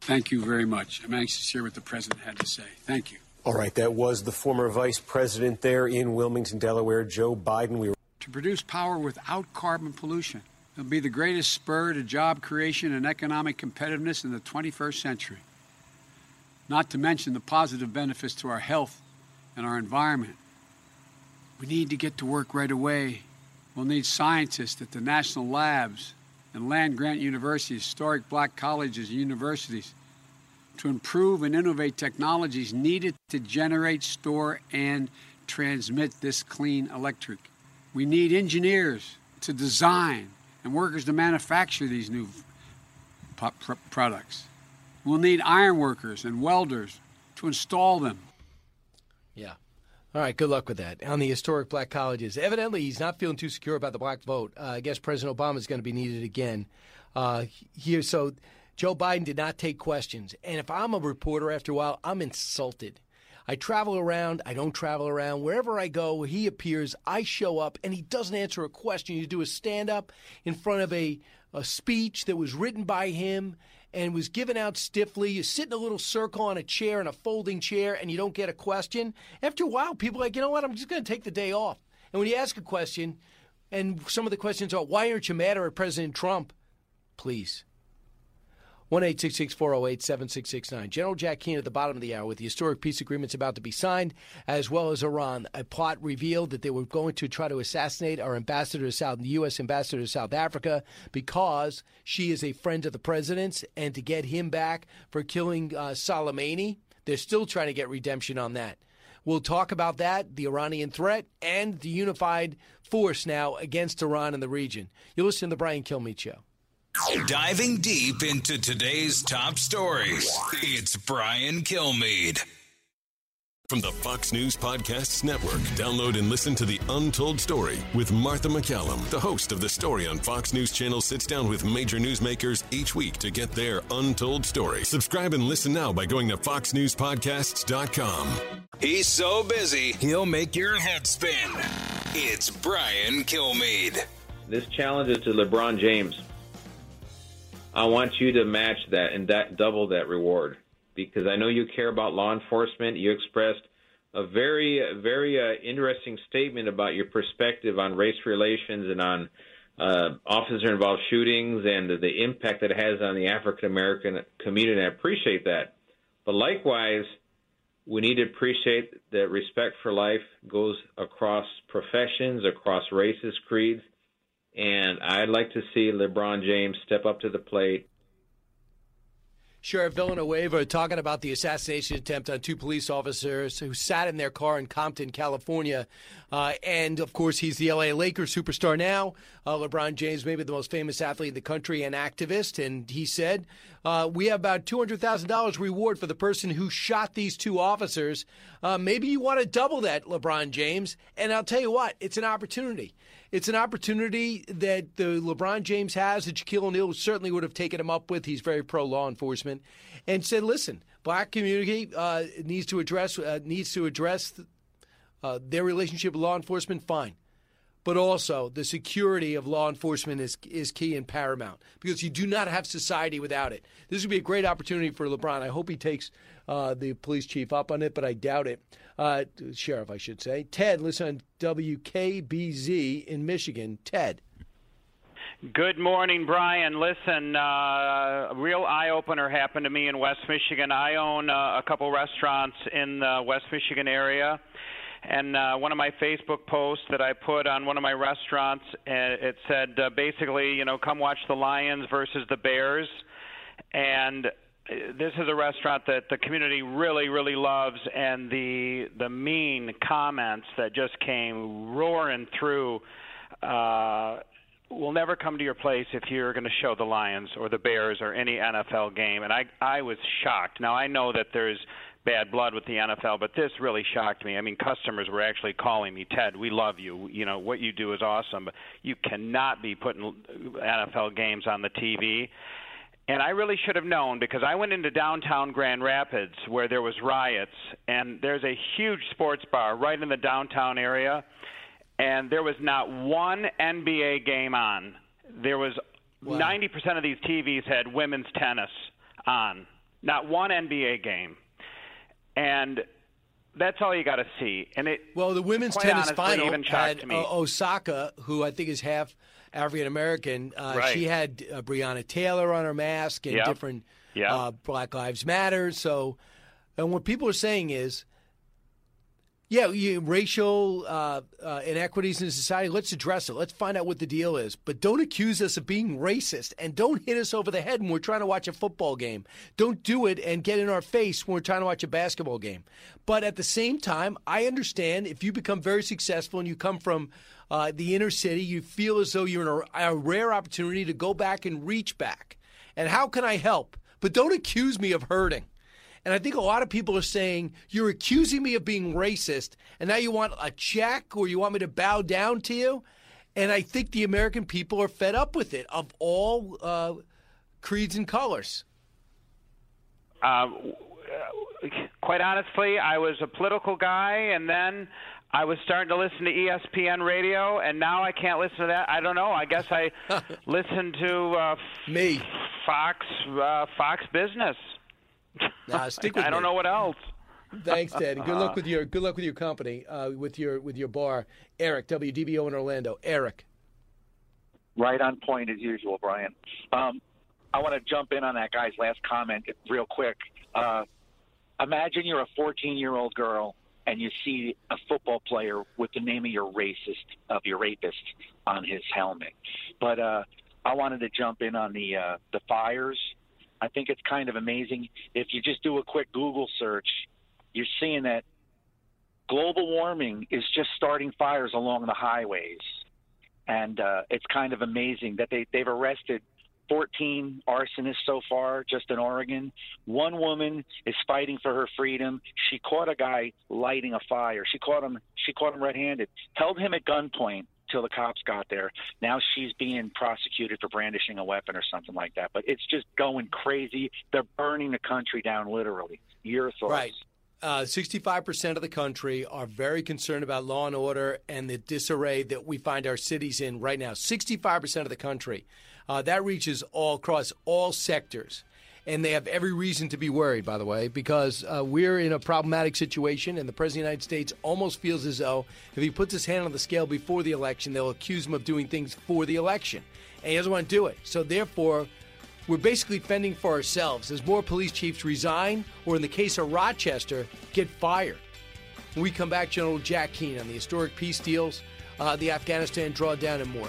Thank you very much. I'm anxious to hear what the president had to say. Thank you. All right, that was the former vice president there in Wilmington, Delaware, Joe Biden. We were to produce power without carbon pollution. It'll be the greatest spur to job creation and economic competitiveness in the 21st century. Not to mention the positive benefits to our health and our environment. We need to get to work right away. We'll need scientists at the national labs and land grant universities, historic black colleges and universities to improve and innovate technologies needed to generate, store, and transmit this clean electric. We need engineers to design and workers to manufacture these new products. We'll need iron workers and welders to install them. Yeah. All right, good luck with that. On the historic black colleges, evidently he's not feeling too secure about the black vote. Uh, I guess President Obama is going to be needed again uh, here. So Joe Biden did not take questions, and if I'm a reporter after a while, I'm insulted. I travel around, I don't travel around. Wherever I go, he appears, I show up, and he doesn't answer a question. You do a stand up in front of a, a speech that was written by him and was given out stiffly. You sit in a little circle on a chair, in a folding chair, and you don't get a question. After a while, people are like, you know what, I'm just going to take the day off. And when you ask a question, and some of the questions are, why aren't you mad at President Trump? Please 1 408 7669. General Jack Keane at the bottom of the hour with the historic peace agreements about to be signed, as well as Iran. A plot revealed that they were going to try to assassinate our ambassador to South, the U.S. ambassador to South Africa because she is a friend of the president's, and to get him back for killing uh, Soleimani. They're still trying to get redemption on that. We'll talk about that, the Iranian threat, and the unified force now against Iran in the region. You listen to the Brian Kilmeade Show. Diving deep into today's top stories, it's Brian Kilmeade. From the Fox News Podcasts Network, download and listen to The Untold Story with Martha McCallum. The host of the story on Fox News Channel sits down with major newsmakers each week to get their untold story. Subscribe and listen now by going to foxnewspodcasts.com. He's so busy, he'll make your head spin. It's Brian Kilmeade. This challenge is to LeBron James. I want you to match that and that double that reward because I know you care about law enforcement. You expressed a very, very uh, interesting statement about your perspective on race relations and on uh, officer involved shootings and the, the impact that it has on the African American community. I appreciate that. But likewise, we need to appreciate that respect for life goes across professions, across races, creeds, and I'd like to see LeBron James step up to the plate. Sheriff Villanueva talking about the assassination attempt on two police officers who sat in their car in Compton, California. Uh, and of course, he's the LA Lakers superstar now. Uh, LeBron James, maybe the most famous athlete in the country and activist. And he said, uh, We have about $200,000 reward for the person who shot these two officers. Uh, maybe you want to double that, LeBron James. And I'll tell you what, it's an opportunity. It's an opportunity that the LeBron James has that Shaquille O'Neal certainly would have taken him up with. He's very pro law enforcement, and said, "Listen, black community uh, needs to address uh, needs to address uh, their relationship with law enforcement. Fine." But also, the security of law enforcement is, is key and paramount because you do not have society without it. This would be a great opportunity for LeBron. I hope he takes uh, the police chief up on it, but I doubt it uh, sheriff, I should say. Ted, listen on WKBZ in Michigan. Ted. Good morning, Brian. Listen, uh, a real eye opener happened to me in West Michigan. I own uh, a couple restaurants in the West Michigan area. And uh, one of my Facebook posts that I put on one of my restaurants, uh, it said uh, basically, you know, come watch the Lions versus the Bears. And uh, this is a restaurant that the community really, really loves, and the the mean comments that just came roaring through uh, will never come to your place if you're going to show the Lions or the Bears or any NFL game. And I I was shocked. Now I know that there's bad blood with the NFL, but this really shocked me. I mean, customers were actually calling me, Ted, we love you. You know, what you do is awesome, but you cannot be putting NFL games on the TV. And I really should have known because I went into downtown Grand Rapids where there was riots and there's a huge sports bar right in the downtown area and there was not one NBA game on. There was Wow. 90% of these TVs had women's tennis on. Not one NBA game. And that's all you got to see. And it Well, the women's tennis honestly, final even had me. Osaka, who I think is half African American. Uh, Right. She had uh, Breonna Taylor on her mask and Yep. different Yep. uh, Black Lives Matter. So, and what people are saying is, yeah, you, racial uh, uh, inequities in society. Let's address it. Let's find out what the deal is. But don't accuse us of being racist, and don't hit us over the head when we're trying to watch a football game. Don't do it and get in our face when we're trying to watch a basketball game. But at the same time, I understand if you become very successful and you come from uh, the inner city, you feel as though you're in a, a rare opportunity to go back and reach back. And how can I help? But don't accuse me of hurting. And I think a lot of people are saying, you're accusing me of being racist, and now you want a check or you want me to bow down to you. And I think the American people are fed up with it of all uh, creeds and colors. Uh, quite honestly, I was a political guy, and then I was starting to listen to ESPN radio, and now I can't listen to that. I don't know. I guess I listen to uh, me Fox uh, Fox Business. Nah, stick with I don't know what else. Thanks, Ted. And good luck with your good luck with your company, uh, with your with your bar. Eric, WDBO in Orlando. Eric. right on point as usual, Brian. Um, I want to jump in on that guy's last comment real quick. Uh, imagine you're a 14 year old girl and you see a football player with the name of your racist of your rapist on his helmet. But uh, I wanted to jump in on the uh, the fires. I think it's kind of amazing if you just do a quick Google search. You're seeing that global warming is just starting fires along the highways and uh, it's kind of amazing that they they've arrested 14 arsonists so far just in Oregon. One woman is fighting for her freedom. She caught a guy lighting a fire. She caught him she caught him red-handed. Held him at gunpoint till the cops got there. Now she's being prosecuted for brandishing a weapon or something like that. But it's just going crazy. They're burning the country down literally. Your thoughts? Right. Uh, 65% of the country are very concerned about law and order and the disarray that we find our cities in right now. 65% of the country. Uh, that reaches all across all sectors. And they have every reason to be worried, by the way, because uh, we're in a problematic situation, and the President of the United States almost feels as though if he puts his hand on the scale before the election, they'll accuse him of doing things for the election. And he doesn't want to do it. So, therefore, we're basically fending for ourselves as more police chiefs resign, or in the case of Rochester, get fired. When we come back, General Jack Keane on the historic peace deals, uh, the Afghanistan drawdown, and more.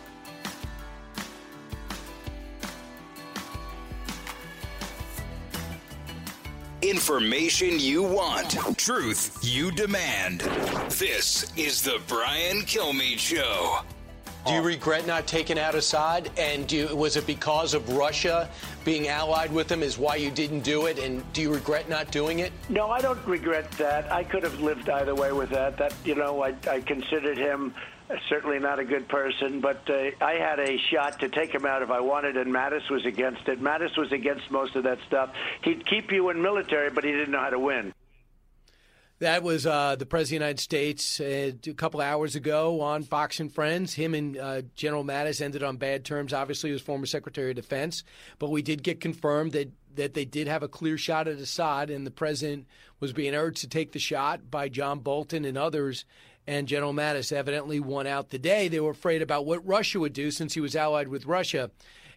Information you want, truth you demand. This is the Brian Kilmeade Show. Do you regret not taking out Assad? And do you, was it because of Russia being allied with him is why you didn't do it? And do you regret not doing it? No, I don't regret that. I could have lived either way with that. That you know, I, I considered him certainly not a good person, but uh, I had a shot to take him out if I wanted, and Mattis was against it. Mattis was against most of that stuff. He'd keep you in military, but he didn't know how to win. That was uh, the President of the United States uh, a couple hours ago on Fox and Friends. Him and uh, General Mattis ended on bad terms. Obviously, he was former Secretary of Defense, but we did get confirmed that that they did have a clear shot at Assad, and the president was being urged to take the shot by John Bolton and others. And General Mattis evidently won out the day. They were afraid about what Russia would do since he was allied with Russia.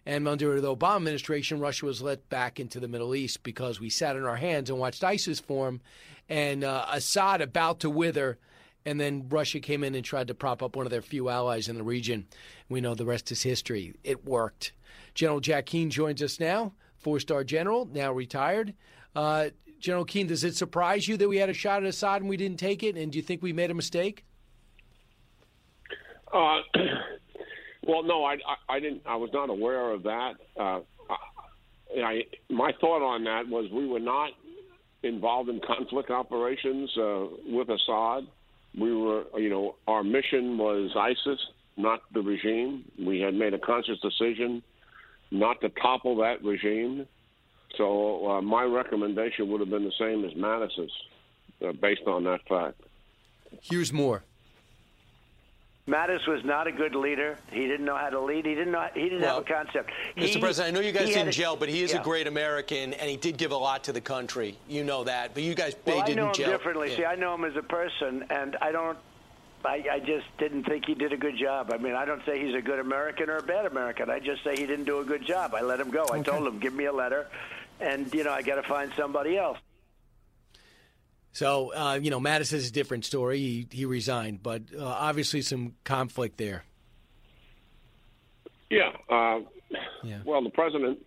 And under the Obama administration, Russia was let back into the Middle East because we sat on our hands and watched ISIS form and uh, Assad about to wither. And then Russia came in and tried to prop up one of their few allies in the region. We know the rest is history. It worked. General Jack Keane joins us now, four star general, now retired. Uh, General Keane, does it surprise you that we had a shot at Assad and we didn't take it? And do you think we made a mistake? Uh, well, no, I, I, I, didn't. I was not aware of that. Uh, I, my thought on that was we were not involved in conflict operations uh, with Assad. We were, you know, our mission was ISIS, not the regime. We had made a conscious decision not to topple that regime. So uh, my recommendation would have been the same as Mattis's, uh, based on that fact. Here's more. Mattis was not a good leader. He didn't know how to lead. He didn't know. He didn't well, have a concept. Mr. He, President, I know you guys didn't gel, but he is yeah. a great American, and he did give a lot to the country. You know that, but you guys well, didn't I know him gel. differently. Yeah. See, I know him as a person, and I don't. I, I just didn't think he did a good job. I mean, I don't say he's a good American or a bad American. I just say he didn't do a good job. I let him go. Okay. I told him, give me a letter, and you know, I got to find somebody else. So, uh, you know, Mattis is a different story. He, he resigned, but uh, obviously some conflict there. Yeah. Uh, yeah. Well, the president,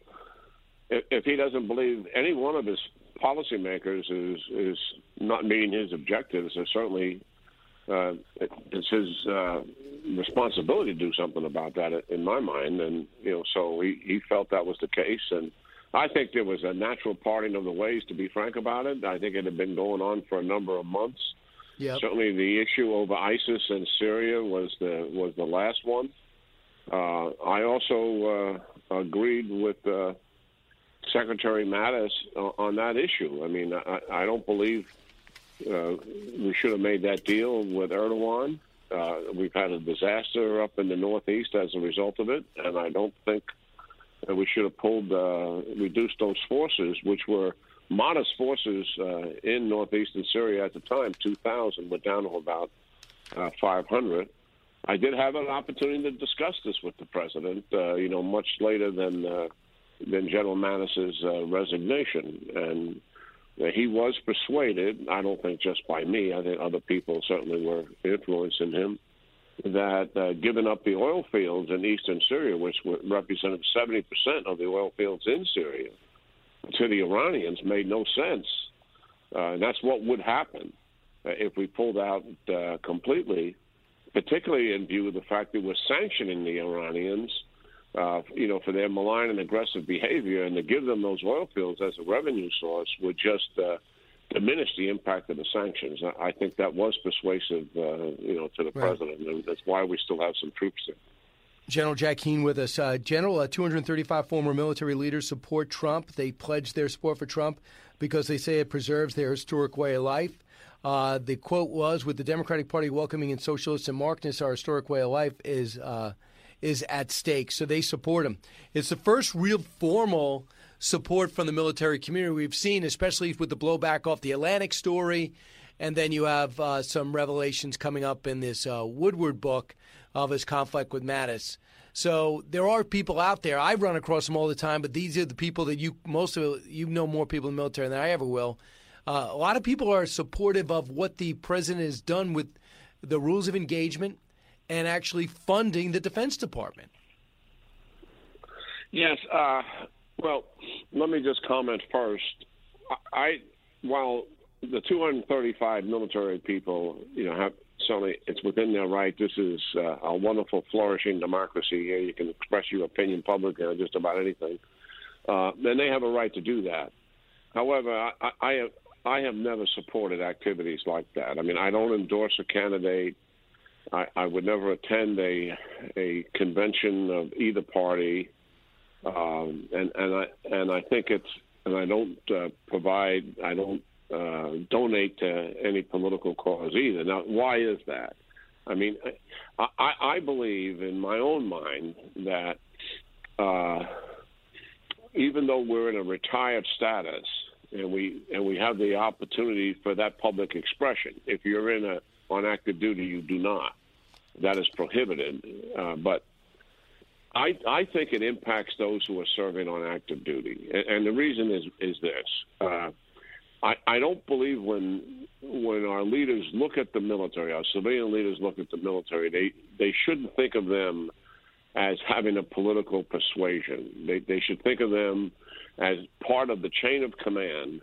if, if, he doesn't believe any one of his policymakers is is not meeting his objectives, it's certainly uh, it's his uh, responsibility to do something about that, in my mind. And you know, so he, he felt that was the case, and I think there was a natural parting of the ways. To be frank about it, I think it had been going on for a number of months. Yep. Certainly, the issue over ISIS and Syria was the was the last one. Uh, I also uh, agreed with uh, Secretary Mattis on that issue. I mean, I, I don't believe uh, we should have made that deal with Erdogan. Uh, we've had a disaster up in the Northeast as a result of it, and I don't think that we should have pulled, uh, reduced those forces, which were modest forces in northeastern Syria at the time. 2,000 were down to about 500 I did have an opportunity to discuss this with the president, uh, you know, much later than uh, than General Mattis's uh, resignation, and uh, he was persuaded. I don't think just by me. I think other people certainly were influencing him. That uh, giving up the oil fields in eastern Syria, which represented 70% of the oil fields in Syria, to the Iranians made no sense. Uh, and that's what would happen uh, if we pulled out uh, completely particularly in view of the fact that we're sanctioning the Iranians, uh, you know, for their malign and aggressive behavior, and to give them those oil fields as a revenue source would just uh, diminish the impact of the sanctions. I think that was persuasive, uh, you know, to the right. president, and that's why we still have some troops there. General Jack Keane with us. Uh, General, uh, 235 former military leaders support Trump. They pledge their support for Trump because they say it preserves their historic way of life. Uh, the quote was, "With the Democratic Party welcoming in socialists and Marxists, our historic way of life is uh, is at stake." So they support him. It's the first real formal support from the military community we've seen, especially with the blowback off the Atlantic story, and then you have uh, some revelations coming up in this uh, Woodward book of his conflict with Mattis. So there are people out there. I run across them all the time, but these are the people that you most of you know more people in the military than I ever will uh, a lot of people are supportive of what the president has done with the rules of engagement and actually funding the Defense Department. Yes. Uh, well, let me just comment first. I, while the 235 military people, you know, have certainly it's within their right. This is uh, a wonderful, flourishing democracy here. You can express your opinion publicly on just about anything, uh, and they have a right to do that. However, I, I, I have never supported activities like that. I mean, I don't endorse a candidate. I, I would never attend a a convention of either party, um, and and I and I think it's and I don't uh, provide. I don't uh, donate to any political cause either. Now, why is that? I mean, I, I, I believe in my own mind that uh, even though we're in a retired status and we and we have the opportunity for that public expression, if you're in a on active duty, you do not. That is prohibited. Uh, but I, I think it impacts those who are serving on active duty, and, and the reason is is this: uh, I, I don't believe when when our leaders look at the military, our civilian leaders look at the military, they they shouldn't think of them as having a political persuasion. They they should think of them as part of the chain of command,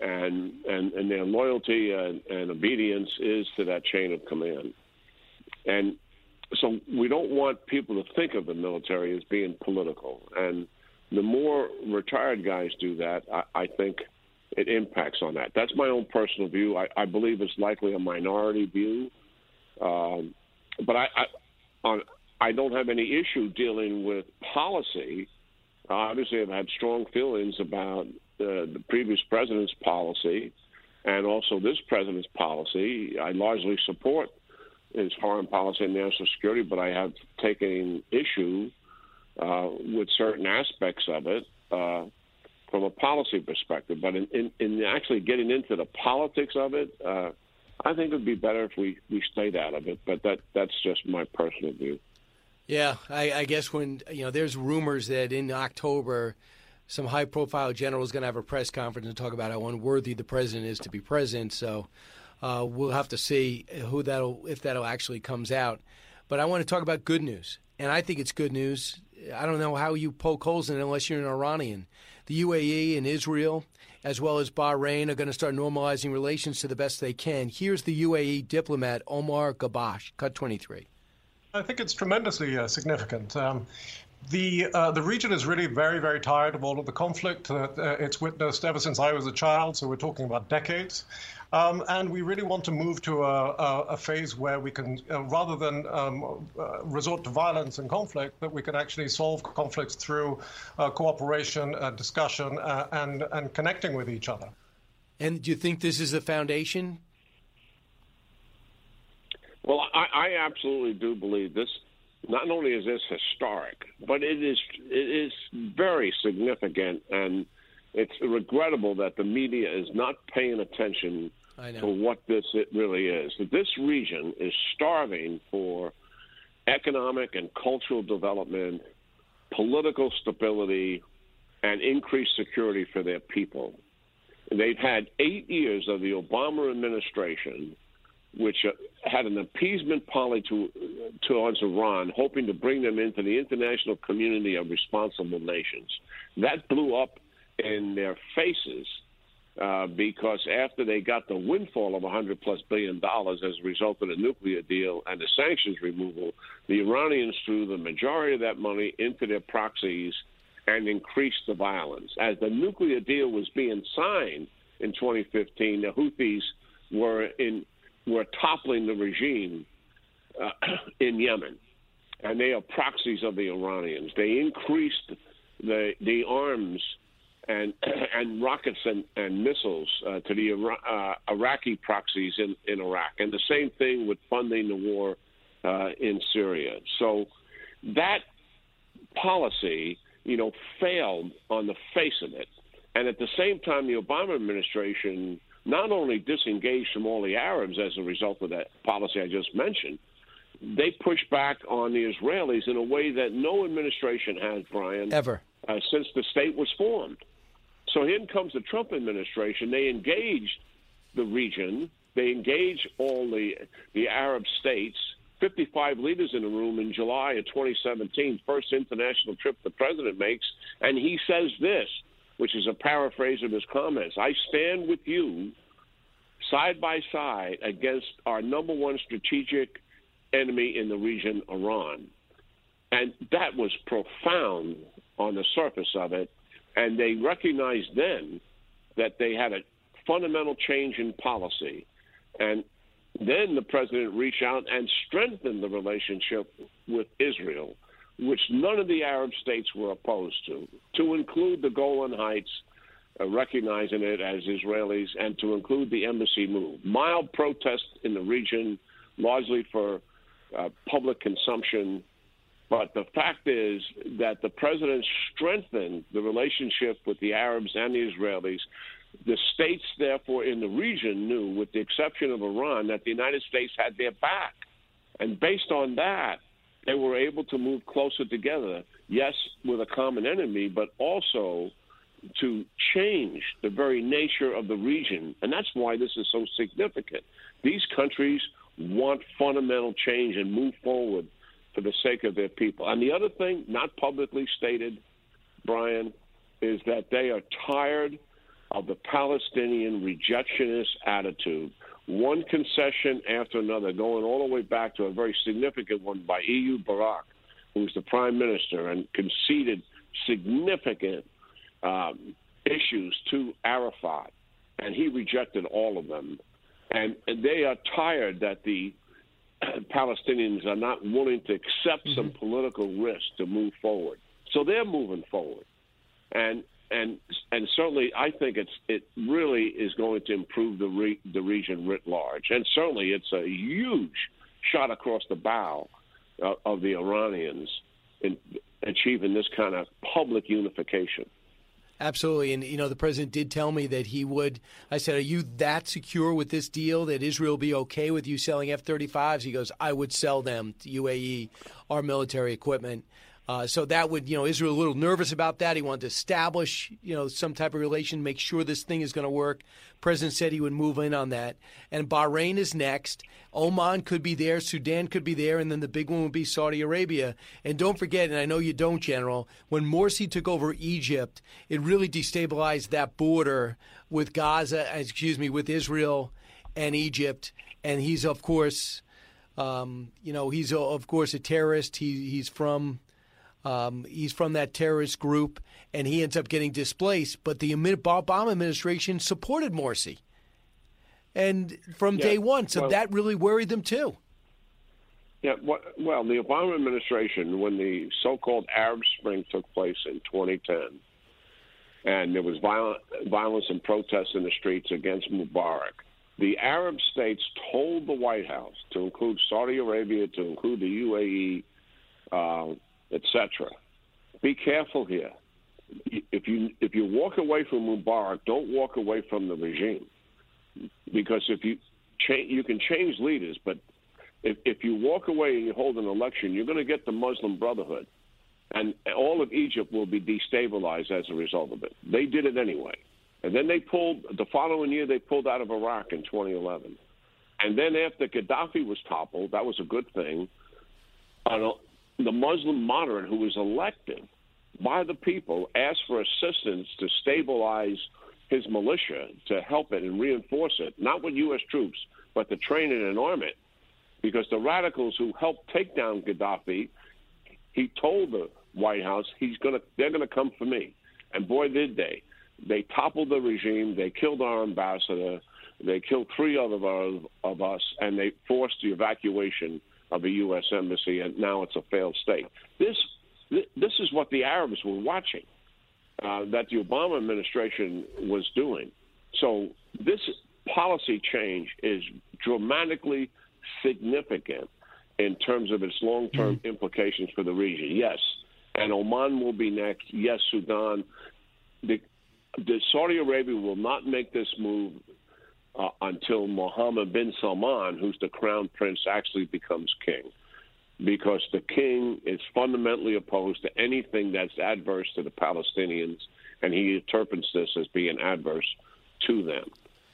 and and, and their loyalty and, and obedience is to that chain of command. And so we don't want people to think of the military as being political. And the more retired guys do that, I, I think it impacts on that. That's my own personal view. I, I believe it's likely a minority view, um, but I, I, on, I don't have any issue dealing with policy. Obviously, I've had strong feelings about uh, the previous president's policy and also this president's policy. I largely support his foreign policy and national security, but I have taken issue uh, with certain aspects of it. Uh, from a policy perspective. But in, in, in actually getting into the politics of it, uh, I think it would be better if we, we stayed out of it. But that that's just my personal view. Yeah, I, I guess when you know there's rumors that in October some high profile general is going to have a press conference and talk about how unworthy the president is to be president. So uh, we'll have to see who that'll if that'll actually comes out. But I want to talk about good news, and I think it's good news. I don't know how you poke holes in it unless you're an Iranian. The UAE and Israel, as well as Bahrain, are going to start normalizing relations to the best they can. Here's the UAE diplomat Anwar Gargash, cut 23. I think it's tremendously uh, significant. Um, the uh, the region is really very very tired of all of the conflict that uh, it's witnessed ever since I was a child. So we're talking about decades. Um, and we really want to move to a, a, a phase where we can, uh, rather than um, uh, resort to violence and conflict, that we can actually solve conflicts through uh, cooperation, uh, discussion, uh, and and connecting with each other. And do you think this is a foundation? Well, I, I absolutely do believe this. Not only is this historic, but it is it is very significant and it's regrettable that the media is not paying attention to what this it really is. That this region is starving for economic and cultural development, political stability, and increased security for their people. they've had eight years of the Obama administration, which uh, had an appeasement policy to, towards Iran, hoping to bring them into the international community of responsible nations. That blew up in their faces uh, because after they got the windfall of 100 plus billion dollars as a result of the nuclear deal and the sanctions removal, the Iranians threw the majority of that money into their proxies and increased the violence. As the nuclear deal was being signed in 2015, the Houthis were in were toppling the regime uh, in Yemen, and they are proxies of the Iranians. They increased the the arms and and rockets and, and missiles uh, to the uh, Iraqi proxies in, in Iraq, and the same thing with funding the war uh, in Syria. So that policy, you know, failed on the face of it, and at the same time, the Obama administration not only disengaged from all the Arabs as a result of that policy I just mentioned. They pushed back on the Israelis in a way that no administration has, Brian, ever uh, since the state was formed. So in comes the Trump administration. They engaged the region. They engaged all the the Arab states. 55 leaders in the room in July of 2017, first international trip the president makes, and he says this, which is a paraphrase of his comments: "I stand with you, side by side, against our number one strategic enemy in the region, Iran." And that was profound on the surface of it and they recognized then that they had a fundamental change in policy. And then the president reached out and strengthened the relationship with Israel, which none of the Arab states were opposed to, to include the Golan Heights uh, recognizing it as Israelis and to include the embassy move. Mild protests in the region, largely for uh, public consumption. But the fact is that the president strengthened the relationship with the Arabs and the Israelis. The states, therefore, in the region knew, with the exception of Iran, that the United States had their back. And based on that, they were able to move closer together, yes, with a common enemy, but also to change the very nature of the region. And that's why this is so significant. These countries want fundamental change and move forward for the sake of their people. And the other thing, not publicly stated, Brian, is that they are tired of the Palestinian rejectionist attitude. One concession after another, going all the way back to a very significant one by Ehud Barak, who was the prime minister and conceded significant um, issues to Arafat, and he rejected all of them. And, and they are tired that the Palestinians are not willing to accept mm-hmm. some political risk to move forward. So they're moving forward, and and and certainly I think it's it really is going to improve the re, the region writ large, and certainly it's a huge shot across the bow uh, of the Iranians in achieving this kind of public unification. Absolutely. And, you know, the president did tell me that he would. I said, Are you that secure with this deal that Israel will be okay with you selling F 35s? He goes, I would sell them to UAE, our military equipment. Uh, so that would, you know, Israel a little nervous about that. He wanted to establish, you know, some type of relation, make sure this thing is going to work. President said he would move in on that. And Bahrain is next. Oman could be there. Sudan could be there. And then the big one would be Saudi Arabia. And don't forget, and I know you don't, General, when Morsi took over Egypt, it really destabilized that border with Gaza, excuse me, with Israel and Egypt. And he's, of course, um, you know, he's, of course, a terrorist. He, he's from um, he's from that terrorist group, and he ends up getting displaced. But the Obama administration supported Morsi, and from yeah, day one, so well, that really worried them too. Yeah, well, the Obama administration, when the so-called Arab Spring took place in 2010, and there was violent, violence and protests in the streets against Mubarak, the Arab states told the White House to include Saudi Arabia, to include the UAE, uh, etc. Be careful here. If you if you walk away from Mubarak, don't walk away from the regime, because if you change, you can change leaders, but if if you walk away and you hold an election, you're going to get the Muslim Brotherhood, and all of Egypt will be destabilized as a result of it. They did it anyway, and then they pulled the following year. They pulled out of Iraq in 2011, and then after Gaddafi was toppled, that was a good thing the Muslim moderate who was elected by the people asked for assistance to stabilize his militia to help it and reinforce it, not with U.S. troops, but to train it and arm it. Because the radicals who helped take down Gaddafi, he told the White House he's gonna they're gonna come for me, and boy did they! They toppled the regime, they killed our ambassador, they killed three other of, of us, and they forced the evacuation of a U.S. embassy, and now it's a failed state. This this is what the Arabs were watching uh, that the Obama administration was doing. So this policy change is dramatically significant in terms of its long-term mm-hmm. implications for the region. Yes, and Oman will be next. Yes, Sudan. The, the Saudi Arabia will not make this move uh, until Mohammed bin Salman, who's the crown prince, actually becomes king. Because the king is fundamentally opposed to anything that's adverse to the Palestinians, and he interprets this as being adverse to them.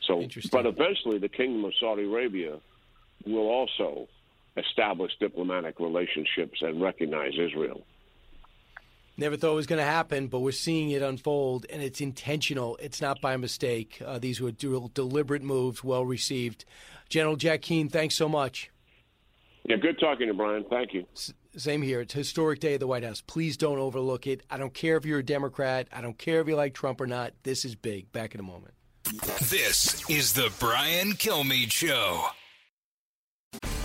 So, but eventually, the kingdom of Saudi Arabia will also establish diplomatic relationships and recognize Israel. Never thought it was going to happen, but we're seeing it unfold, and it's intentional. It's not by mistake. Uh, these were deliberate moves, well received. General Jack Keane, thanks so much. Yeah, good talking to Brian. Thank you. S- same here. It's a historic day at the White House. Please don't overlook it. I don't care if you're a Democrat. I don't care if you like Trump or not. This is big. Back in a moment. This is the Brian Kilmeade Show.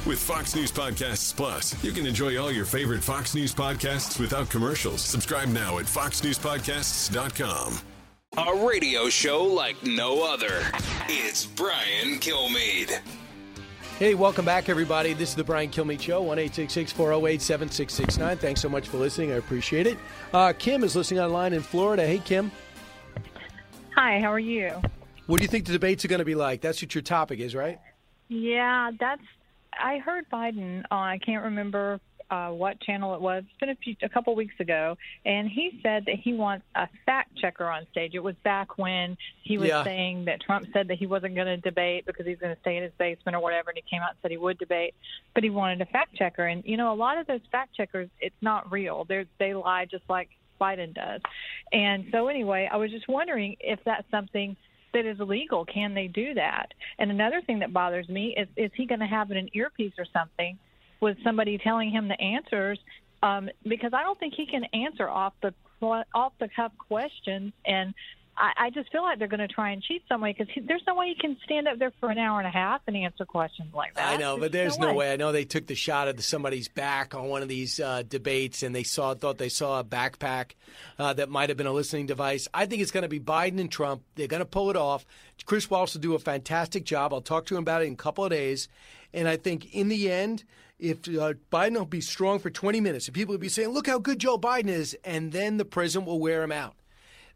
With Fox News Podcasts Plus, you can enjoy all your favorite Fox News podcasts without commercials. Subscribe now at foxnewspodcasts.com. A radio show like no other. It's Brian Kilmeade. Hey, welcome back, everybody. This is the Brian Kilmeade Show, 1 408 7669. Thanks so much for listening. I appreciate it. Uh, Kim is listening online in Florida. Hey, Kim. Hi, how are you? What do you think the debates are going to be like? That's what your topic is, right? Yeah, that's. I heard Biden on. I can't remember uh, what channel it was. It's been a, few, a couple weeks ago, and he said that he wants a fact checker on stage. It was back when he was Yeah. saying that Trump said that he wasn't going to debate because he's going to stay in his basement or whatever, and he came out and said he would debate, but he wanted a fact checker. And you know, a lot of those fact checkers, it's not real. They they lie just like Biden does. And so anyway, I was just wondering if that's something that is illegal. Can they do that? And another thing that bothers me is is he going to have an earpiece or something with somebody telling him the answers? Um, because I don't think he can answer off the off the cuff questions and. I, I just feel like they're going to try and cheat some way because there's no way he can stand up there for an hour and a half and answer questions like that. I know, but there's no way. I know they took the shot at somebody's back on one of these uh, debates, and they saw thought they saw a backpack uh, that might have been a listening device. I think it's going to be Biden and Trump. They're going to pull it off. Chris Wallace will do a fantastic job. I'll talk to him about it in a couple of days, and I think in the end. If uh, Biden will be strong for 20 minutes, and people will be saying, "Look how good Joe Biden is," and then the president will wear him out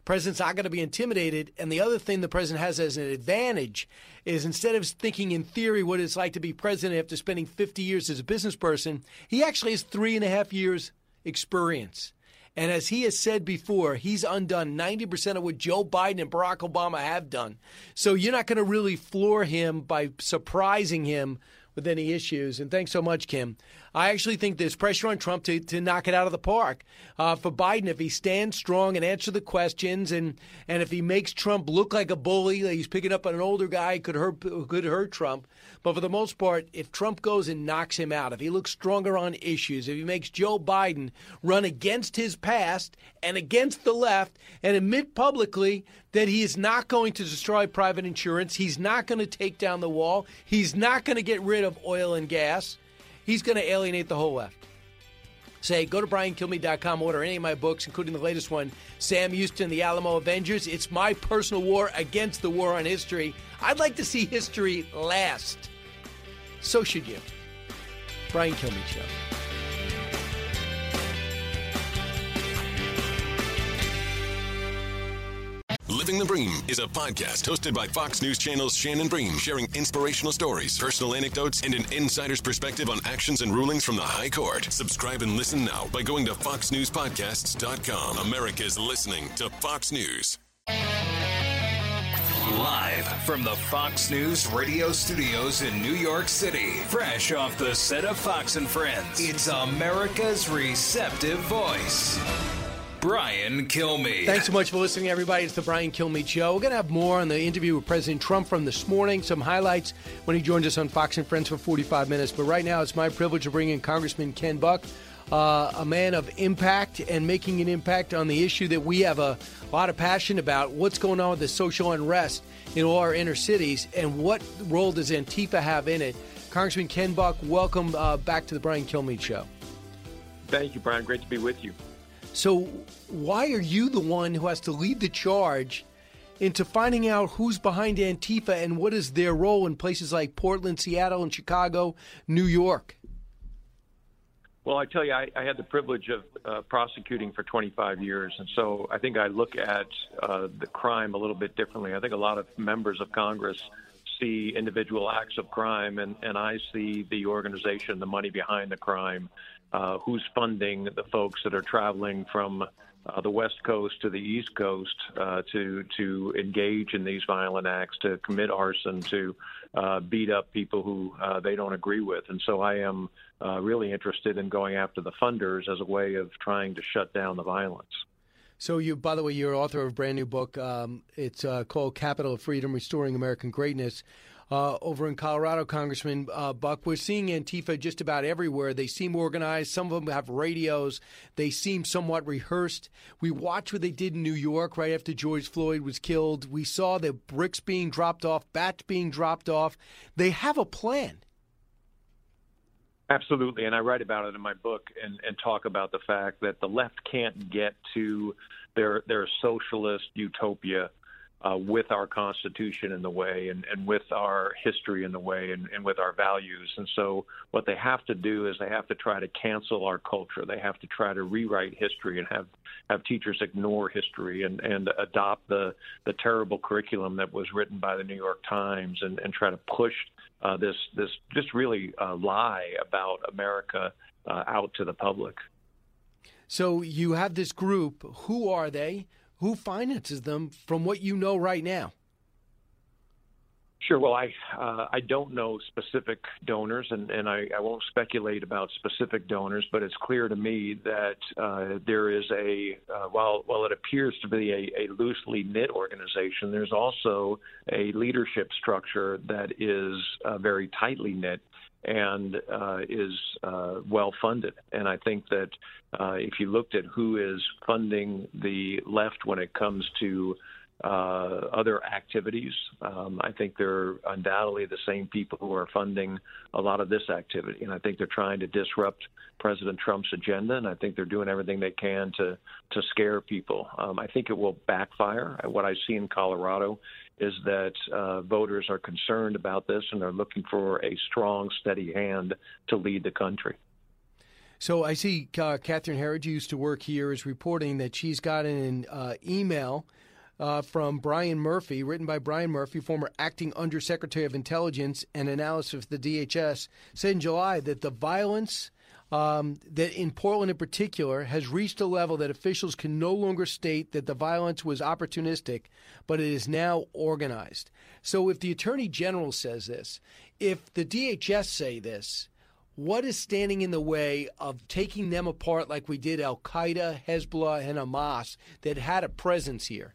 president's not going to be intimidated. And the other thing the president has as an advantage is instead of thinking in theory what it's like to be president after spending 50 years as a business person, he actually has three and a half years experience. And as he has said before, he's undone 90% of what Joe Biden and Barack Obama have done. So you're not going to really floor him by surprising him with any issues. And thanks so much, Kim. I actually think there's pressure on Trump to, to knock it out of the park. Uh, for Biden, if he stands strong and answers the questions, and, and if he makes Trump look like a bully, like he's picking up on an older guy, could hurt could hurt Trump. But for the most part, if Trump goes and knocks him out, if he looks stronger on issues, if he makes Joe Biden run against his past and against the left, and admit publicly that he is not going to destroy private insurance, he's not going to take down the wall, he's not going to get rid of oil and gas he's going to alienate the whole left. Say, go to BrianKilmeade.com, order any of my books, including the latest one, Sam Houston, The Alamo Avengers. It's my personal war against the war on history. I'd like to see history last. So should you. Brian Kilmeade Show. Living the Bream is a podcast hosted by Fox News Channel's Shannon Bream, sharing inspirational stories, personal anecdotes, and an insider's perspective on actions and rulings from the High Court. Subscribe and listen now by going to foxnewspodcasts.com. America's listening to Fox News. Live from the Fox News radio studios in New York City, fresh off the set of Fox and Friends, it's America's receptive voice. Brian Kilmeade. Thanks so much for listening, everybody. It's the Brian Kilmeade Show. We're going to have more on the interview with President Trump from this morning, some highlights when he joins us on Fox and Friends for 45 minutes. But right now, it's my privilege to bring in Congressman Ken Buck, uh, a man of impact and making an impact on the issue that we have a lot of passion about what's going on with the social unrest in all our inner cities and what role does Antifa have in it. Congressman Ken Buck, welcome uh, back to the Brian Kilmeade Show. Thank you, Brian. Great to be with you. So, why are you the one who has to lead the charge into finding out who's behind Antifa and what is their role in places like Portland, Seattle, and Chicago, New York? Well, I tell you, I, I had the privilege of uh, prosecuting for 25 years, and so I think I look at uh, the crime a little bit differently. I think a lot of members of Congress see individual acts of crime, and, and I see the organization, the money behind the crime, uh, who's funding the folks that are traveling from uh, the West Coast to the East Coast uh, to to engage in these violent acts, to commit arson, to uh, beat up people who uh, they don't agree with. And so I am uh, really interested in going after the funders as a way of trying to shut down the violence. So, you, by the way, you're author of a brand new book. Um, it's called Capital of Freedom Restoring American Greatness. Uh, over in Colorado, Congressman uh, Buck, we're seeing Antifa just about everywhere. They seem organized. Some of them have radios. They seem somewhat rehearsed. We watched what they did in New York right after George Floyd was killed. We saw the bricks being dropped off, bats being dropped off. They have a plan. Absolutely, and I write about it in my book and, and talk about the fact that the left can't get to They're they're socialist utopia uh, with our Constitution in the way and, and with our history in the way and, and with our values. And so, what they have to do is they have to try to cancel our culture. They have to try to rewrite history and have, have teachers ignore history and, and adopt the, the terrible curriculum that was written by the New York Times and, and try to push uh, this, this just really uh, lie about America uh, out to the public. So, you have this group. Who are they? Who finances them from what you know right now? Sure. Well, I uh, I don't know specific donors, and, and I, I won't speculate about specific donors. But it's clear to me that uh, there is a uh, while while it appears to be a, a loosely knit organization, there's also a leadership structure that is uh, very tightly knit and uh, is uh, well funded. And I think that uh, if you looked at who is funding the left when it comes to uh, other activities, um, I think they're undoubtedly the same people who are funding a lot of this activity. And I think they're trying to disrupt President Trump's agenda, and I think they're doing everything they can to to scare people. Um, I think it will backfire. What I see in Colorado is that uh, voters are concerned about this and are looking for a strong, steady hand to lead the country. So I see uh, Catherine Herridge used to work here is reporting that she's got an uh, email uh, from Brian Murphy, written by Brian Murphy, former acting Undersecretary of Intelligence and Analysis of the DHS, said in July that the violence um, that in Portland in particular has reached a level that officials can no longer state that the violence was opportunistic, but it is now organized. So if the Attorney General says this, if the DHS say this, what is standing in the way of taking them apart like we did Al Qaeda, Hezbollah, and Hamas that had a presence here?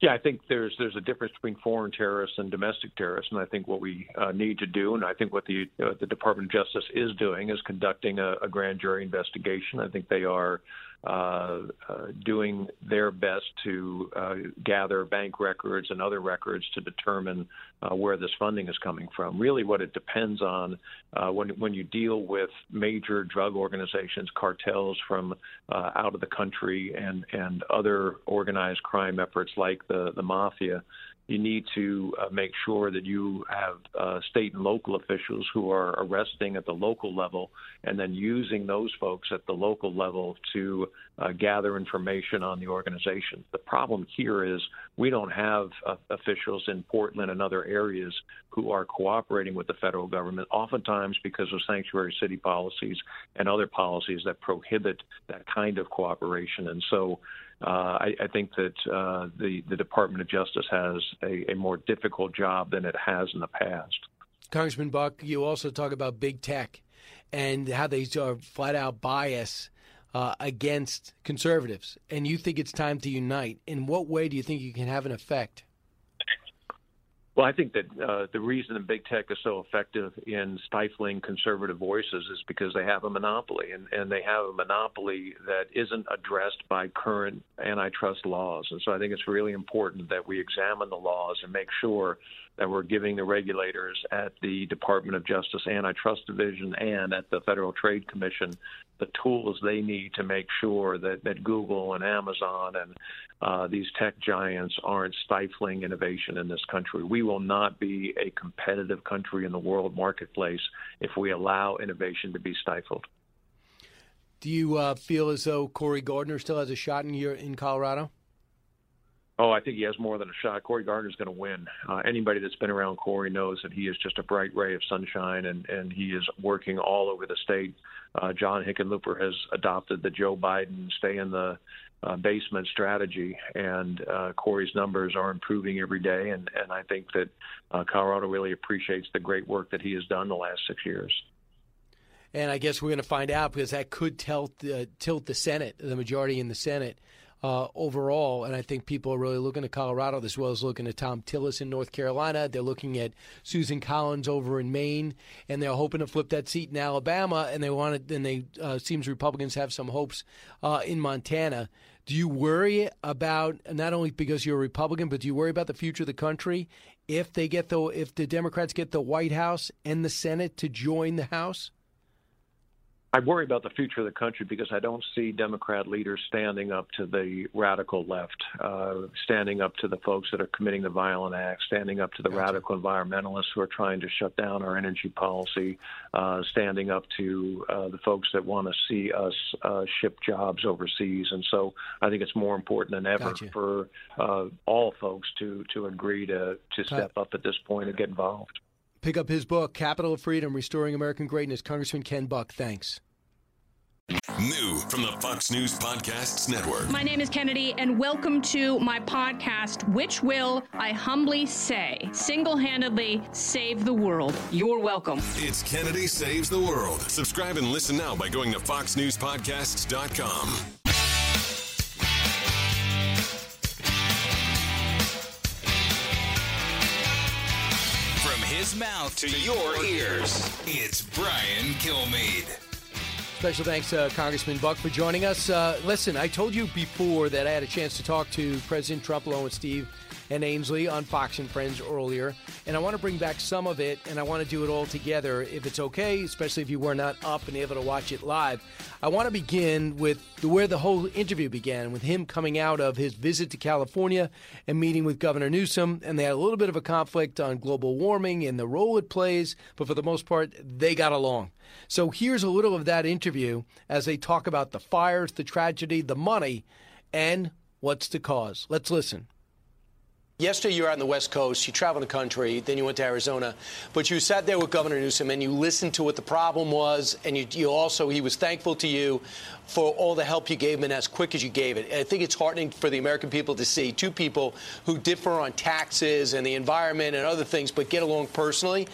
Yeah, I think there's there's a difference between foreign terrorists and domestic terrorists, and I think what we uh, need to do, and I think what the uh, the Department of Justice is doing, is conducting a, a grand jury investigation. I think they are uh, uh, doing their best to uh, gather bank records and other records to determine uh, where this funding is coming from. Really, what it depends on uh, when when you deal with major drug organizations, cartels from uh, out of the country, and and other organized crime efforts like the the mafia you need to uh, make sure that you have uh, state and local officials who are arresting at the local level and then using those folks at the local level to uh, gather information on the organization. The problem here is we don't have uh, officials in Portland and other areas who are cooperating with the federal government, oftentimes because of sanctuary city policies and other policies that prohibit that kind of cooperation. And so uh, I, I, think that uh, the the Department of Justice has a, a, more difficult job than it has in the past. Congressman Buck, you also talk about big tech and how they are flat out bias uh, against conservatives, and you think it's time to unite. In what way do you think you can have an effect? Well, I think that uh, the reason that big tech is so effective in stifling conservative voices is because they have a monopoly, and, and they have a monopoly that isn't addressed by current antitrust laws. And so I think it's really important that we examine the laws and make sure that we're giving the regulators at the Department of Justice Antitrust Division and at the Federal Trade Commission the tools they need to make sure that, that Google and Amazon and uh, these tech giants aren't stifling innovation in this country. We will not be a competitive country in the world marketplace if we allow innovation to be stifled. Do you uh, feel as though Cory Gardner still has a shot in here in Colorado? Oh, I think he has more than a shot. Cory Gardner's going to win. Uh, anybody that's been around Cory knows that he is just a bright ray of sunshine, and and he is working all over the state. Uh, John Hickenlooper has adopted the Joe Biden stay in the uh, basement strategy, and uh, Cory's numbers are improving every day. And and I think that uh, Colorado really appreciates the great work that he has done the last six years. And I guess we're going to find out because that could tilt the, tilt the Senate, the majority in the Senate uh, overall. And I think people are really looking at Colorado as well as looking at Thom Tillis in North Carolina. They're looking at Susan Collins over in Maine, and they're hoping to flip that seat in Alabama. And they want to, and they uh, seems Republicans have some hopes uh, in Montana. Do you worry about not only because you're a Republican, but do you worry about the future of the country if they get the if the Democrats get the White House and the Senate to join the House? I worry about the future of the country because I don't see Democrat leaders standing up to the radical left, uh, standing up to the folks that are committing the violent acts, standing up to the gotcha. radical environmentalists who are trying to shut down our energy policy, uh, standing up to uh, the folks that want to see us uh, ship jobs overseas. And so I think it's more important than ever gotcha. for uh, all folks to to agree to to step up at this point and get involved. Pick up his book, Capital of Freedom Restoring American Greatness. Congressman Ken Buck, thanks. New from the Fox News Podcasts Network. My name is Kennedy, and welcome to my podcast, which will, I humbly say, single handedly save the world. You're welcome. It's Kennedy Saves the World. Subscribe and listen now by going to FoxNewsPodcasts.com. From his mouth to your ears. It's Brian Kilmeade. Special thanks to Congressman Buck for joining us. Uh, listen, I told you before that I had a chance to talk to President Trump along with Steve and Ainsley on Fox and Friends earlier. And I want to bring back some of it, and I want to do it all together if it's okay, especially if you were not up and able to watch it live. I want to begin with where the whole interview began, with him coming out of his visit to California and meeting with Governor Newsom. And they had a little bit of a conflict on global warming and the role it plays, but for the most part, they got along. So here's a little of that interview as they talk about the fires, the tragedy, the money, and what's the cause. Let's listen. Yesterday, you were on the West Coast. You traveled the country. Then you went to Arizona. But you sat there with Governor Newsom and you listened to what the problem was. And you, you, also, he was thankful to you for all the help you gave him and as quick as you gave it. And I think it's heartening for the American people to see two people who differ on taxes and the environment and other things, but get along personally.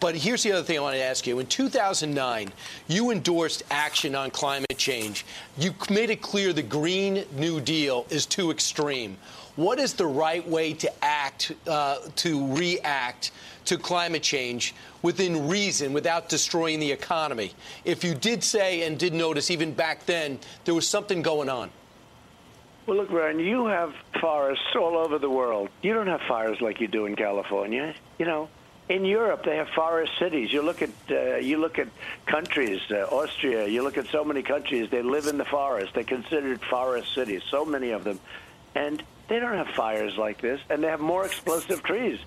But here's the other thing I want to ask you. In 2009, you endorsed action on climate change. You made it clear the Green New Deal is too extreme. What is the right way to act, uh, to react to climate change within reason without destroying the economy? If you did say and did notice even back then there was something going on. Well, look, Ryan, you have forests all over the world. You don't have fires like you do in California. You know, in Europe they have forest cities. You look at uh, you look at countries, uh, Austria. You look at so many countries. They live in the forest. They're considered forest cities. So many of them, and they don't have fires like this, and they have more explosive trees.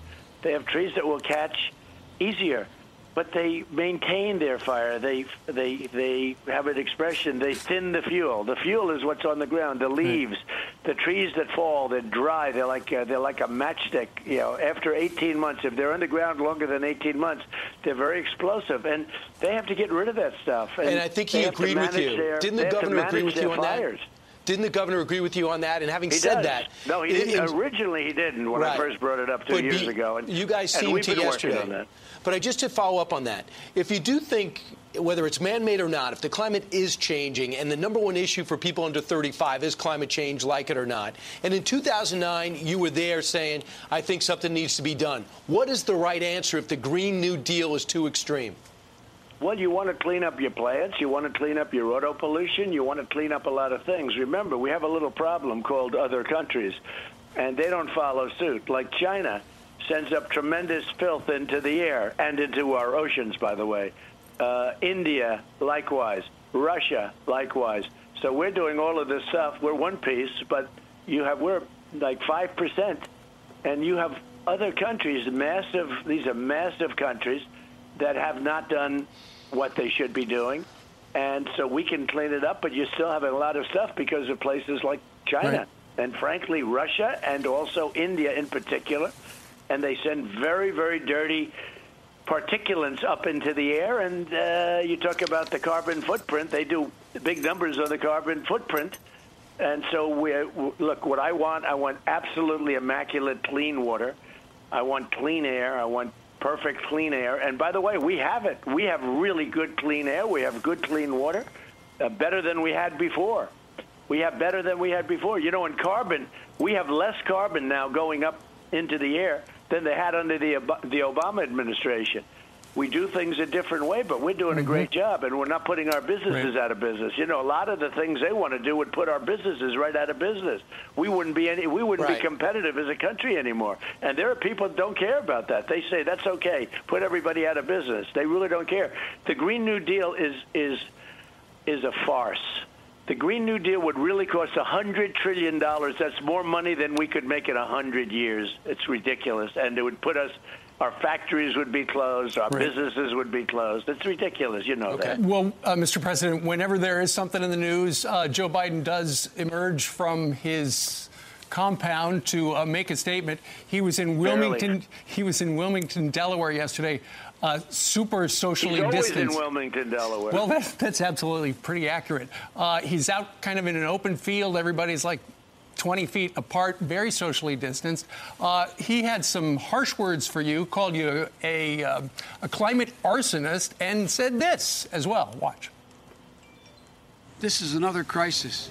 They have trees that will catch easier, but they maintain their fire. They they they have an expression. They thin the fuel. The fuel is what's on the ground. The leaves, the trees that fall, they're dry. They're like uh, they're like a matchstick. You know, after 18 months, if they're underground longer than 18 months, they're very explosive, and they have to get rid of that stuff. And, and I think he agreed with you. Their, Didn't the governor agree with you on fires. that? Didn't the governor agree with you on that? And having he said does. that, no, he didn't. originally, he didn't when right. I first brought it up two but years be, ago. And, you guys seemed to yesterday. But I just to follow up on that, if you do think whether it's man-made or not, if the climate is changing, and the number one issue for people under 35 is climate change, like it or not, and in 2009 you were there saying, "I think something needs to be done." What is the right answer if the Green New Deal is too extreme? Well, you want to clean up your plants. You want to clean up your auto pollution. You want to clean up a lot of things. Remember, we have a little problem called other countries, and they don't follow suit. Like China sends up tremendous filth into the air and into our oceans, by the way. Uh, India, likewise. Russia, likewise. So we're doing all of this stuff. We're one piece, but you have we're like five percent, and you have other countries, massive. These are massive countries that have not done what they should be doing. And so we can clean it up, but you still have a lot of stuff because of places like China right. and, frankly, Russia and also India in particular. And they send very, very dirty particulates up into the air. And uh, you talk about the carbon footprint, they do big numbers on the carbon footprint. And so, we look, what I want, I want absolutely immaculate clean water. I want clean air. I want perfect clean air. And by the way, we have it. We have really good clean air. We have good clean water, uh, better than we had before. We have better than we had before. You know, in carbon, we have less carbon now going up into the air than they had under the the Obama administration we do things a different way, but we're doing mm-hmm. a great job, and we're not putting our businesses right. out of business. You know, a lot of the things they want to do would put our businesses right out of business. We wouldn't be any, we wouldn't right. be competitive as a country anymore. And there are people that don't care about that. They say that's okay, put everybody out of business. They really don't care. The Green New Deal is is is a farce. The Green New Deal would really cost $100 trillion. That's more money than we could make in 100 years. It's ridiculous. And it would put us, our factories would be closed, our Right. businesses would be closed. It's ridiculous. You know that. Well, uh, Mr. President, whenever there is something in the news, uh, Joe Biden does emerge from his compound to uh, make a statement. He was in Wilmington. He was in Wilmington, Delaware yesterday. Uh, super socially He's always distanced. in Wilmington, Delaware. Well, that's, that's absolutely pretty accurate. Uh, he's out kind of in an open field. Everybody's like 20 feet apart, very socially distanced. Uh, he had some harsh words for you, called you a, uh, a climate arsonist, and said this as well. Watch. This is another crisis.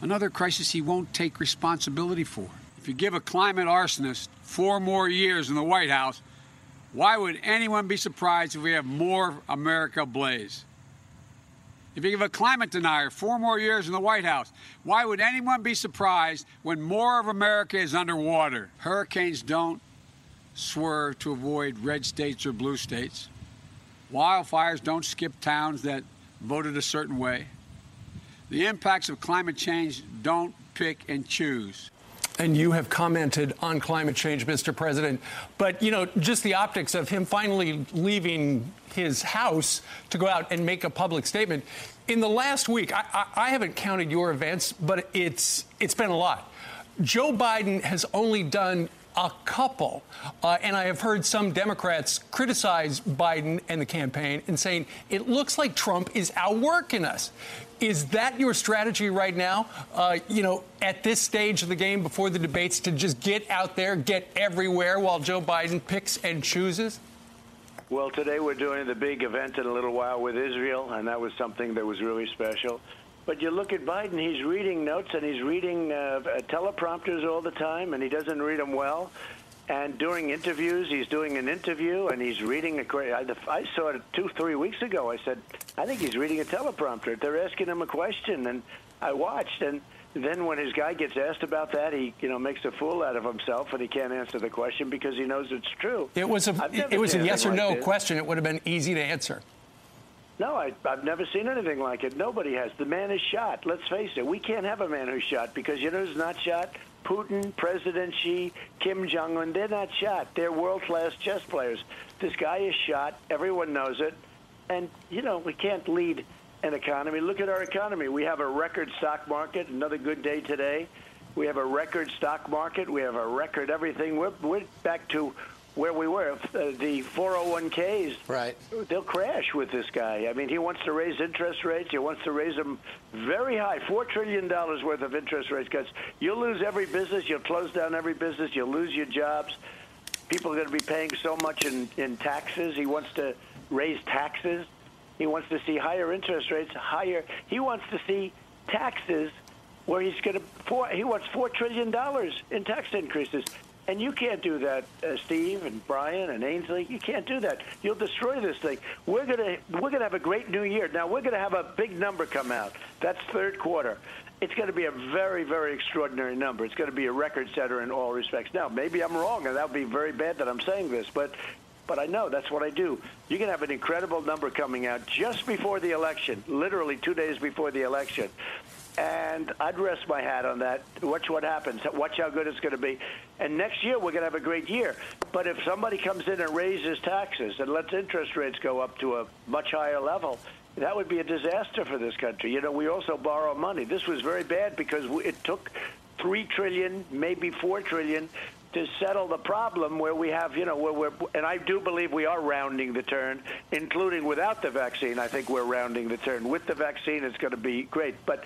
Another crisis he won't take responsibility for. If you give a climate arsonist four more years in the White House, why would anyone be surprised if we have more America ablaze? If you give a climate denier four more years in the White House, why would anyone be surprised when more of America is underwater? Hurricanes don't swerve to avoid red states or blue states. Wildfires don't skip towns that voted a certain way. The impacts of climate change don't pick and choose. And you have commented on climate change, Mr. President. But, you know, just the optics of him finally leaving his house to go out and make a public statement. In the last week, I, I, I haven't counted your events, but it's it's been a lot. Joe Biden has only done a couple. Uh, and I have heard some Democrats criticize Biden and the campaign and saying it looks like Trump is outworking us. Is that your strategy right now? Uh, you know, at this stage of the game before the debates, to just get out there, get everywhere while Joe Biden picks and chooses? Well, today we're doing the big event in a little while with Israel, and that was something that was really special. But you look at Biden, he's reading notes and he's reading uh, teleprompters all the time, and he doesn't read them well. And during interviews, he's doing an interview and he's reading a great. I, I saw it two, three weeks ago. I said, I think he's reading a teleprompter. They're asking him a question, and I watched. And then when his guy gets asked about that, he you know makes a fool out of himself, and he can't answer the question because he knows it's true. It was a it was a yes or anything no this. question. It would have been easy to answer. No, I, I've never seen anything like it. Nobody has. The man is shot. Let's face it. We can't have a man who's shot because you know who's not shot? Putin, President Xi, Kim Jong Un. They're not shot. They're world class chess players. This guy is shot. Everyone knows it. And, you know, we can't lead an economy. Look at our economy. We have a record stock market. Another good day today. We have a record stock market. We have a record everything. We're, we're back to where we were. Uh, the 401ks, right? They'll crash with this guy. I mean, he wants to raise interest rates. He wants to raise them very high, four trillion dollars worth of interest rates cuts. You'll lose every business. You'll close down every business. You'll lose your jobs. People are going to be paying so much in, in taxes. He wants to raise taxes. He wants to see higher interest rates, higher. He wants to see taxes where he's going to. Four, he wants four trillion dollars in tax increases. And you can't do that, uh, Steve and Brian and Ainsley. You can't do that. You'll destroy this thing. We're gonna we're gonna have a great new year. Now we're gonna have a big number come out. That's third quarter. It's going to be a very, very extraordinary number. It's going to be a record setter in all respects. Now, maybe I'm wrong, and that would be very bad that I'm saying this, but but I know that's what I do. You're going to have an incredible number coming out just before the election, literally two days before the election. And I'd rest my hat on that. Watch what happens. Watch how good it's going to be. And next year, we're going to have a great year. But if somebody comes in and raises taxes and lets interest rates go up to a much higher level, that would be a disaster for this country. You know, we also borrow money. This was very bad because it took three trillion, maybe four trillion, to settle the problem where we have, you know, where we're, and I do believe we are rounding the turn, including without the vaccine. I think we're rounding the turn. With the vaccine, it's going to be great. But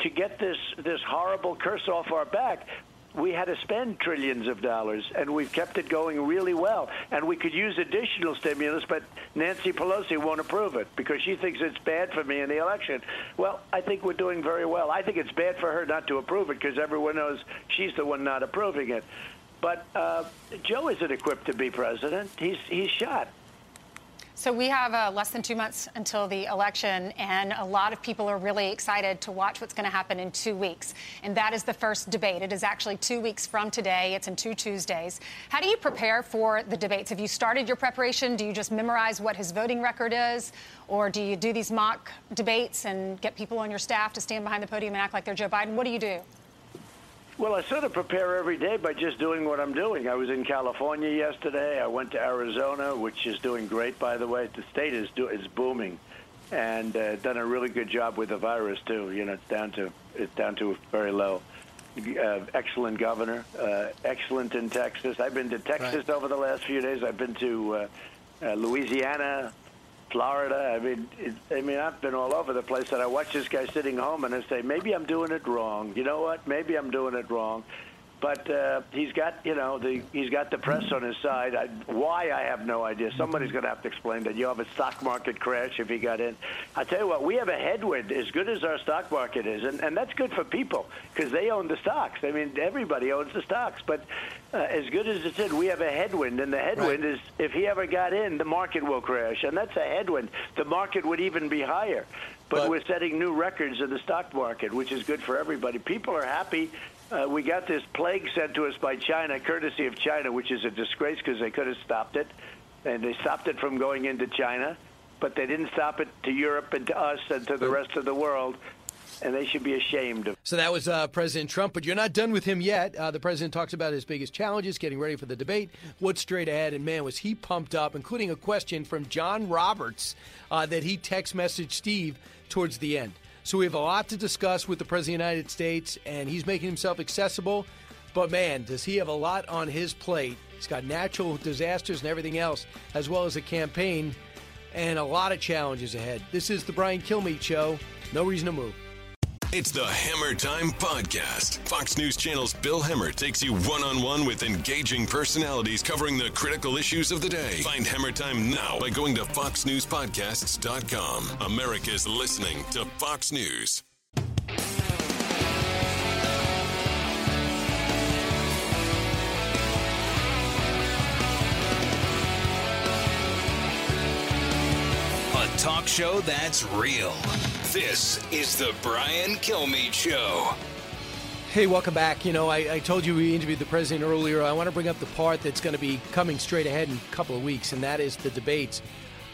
to get this this horrible curse off our back, we had to spend trillions of dollars, and we've kept it going really well. And we could use additional stimulus, but Nancy Pelosi won't approve it because she thinks it's bad for me in the election. Well, I think we're doing very well. I think it's bad for her not to approve it because everyone knows she's the one not approving it. But uh, Joe isn't equipped to be president. He's he's shot. So we have uh, less than two months until the election, and a lot of people are really excited to watch what's going to happen in two weeks. And that is the first debate. It is actually two weeks from today. It's in two Tuesdays. How do you prepare for the debates? Have you started your preparation? Do you just memorize what his voting record is? Or do you do these mock debates and get people on your staff to stand behind the podium and act like they're Joe Biden? What do you do? Well, I sort of prepare every day by just doing what I'm doing. I was in California yesterday. I went to Arizona, which is doing great, by the way. The state is do, is booming, and uh, done a really good job with the virus too. You know, it's down to it's down to very low. Uh, excellent governor, uh, excellent in Texas. I've been to Texas right. over the last few days. I've been to uh, uh, Louisiana, Florida. I mean, it, I mean, I've been all over the place, and I watch this guy sitting home, and I say, maybe I'm doing it wrong. You know what? Maybe I'm doing it wrong. But uh, he's got, you know, the he's got the press on his side. I, why I have no idea. Somebody's going to have to explain that. You have a stock market crash if he got in. I tell you what, we have a headwind as good as our stock market is, and, and that's good for people because they own the stocks. I mean, everybody owns the stocks. But uh, as good as it's in, we have a headwind, and the headwind right. is if he ever got in, the market will crash, and that's a headwind. The market would even be higher. But, but, we're setting new records in the stock market, which is good for everybody. People are happy uh, we got this plague sent to us by China, courtesy of China, which is a disgrace because they could have stopped it. And they stopped it from going into China, but they didn't stop it to Europe and to us and to the rest of the world. And they should be ashamed of. So that was uh, President Trump, but you're not done with him yet. Uh, the president talks about his biggest challenges, getting ready for the debate, what's straight ahead, and man, was he pumped up, including a question from John Roberts uh, that he text messaged Steve towards the end. So we have a lot to discuss with the President of the United States, and he's making himself accessible. But man, does he have a lot on his plate? He's got natural disasters and everything else, as well as a campaign and a lot of challenges ahead. This is the Brian Kilmeade Show. No reason to move. It's the Hammer Time Podcast. Fox News Channel's Bill Hemmer takes you one on one with engaging personalities covering the critical issues of the day. Find Hammer Time now by going to FoxNewsPodcasts.com. America's listening to Fox News. Show that's real. This is the Brian Kilmeade Show. Hey, welcome back. You know, I, I, told you we interviewed the president earlier. I want to bring up the part that's going to be coming straight ahead in a couple of weeks, and that is the debates.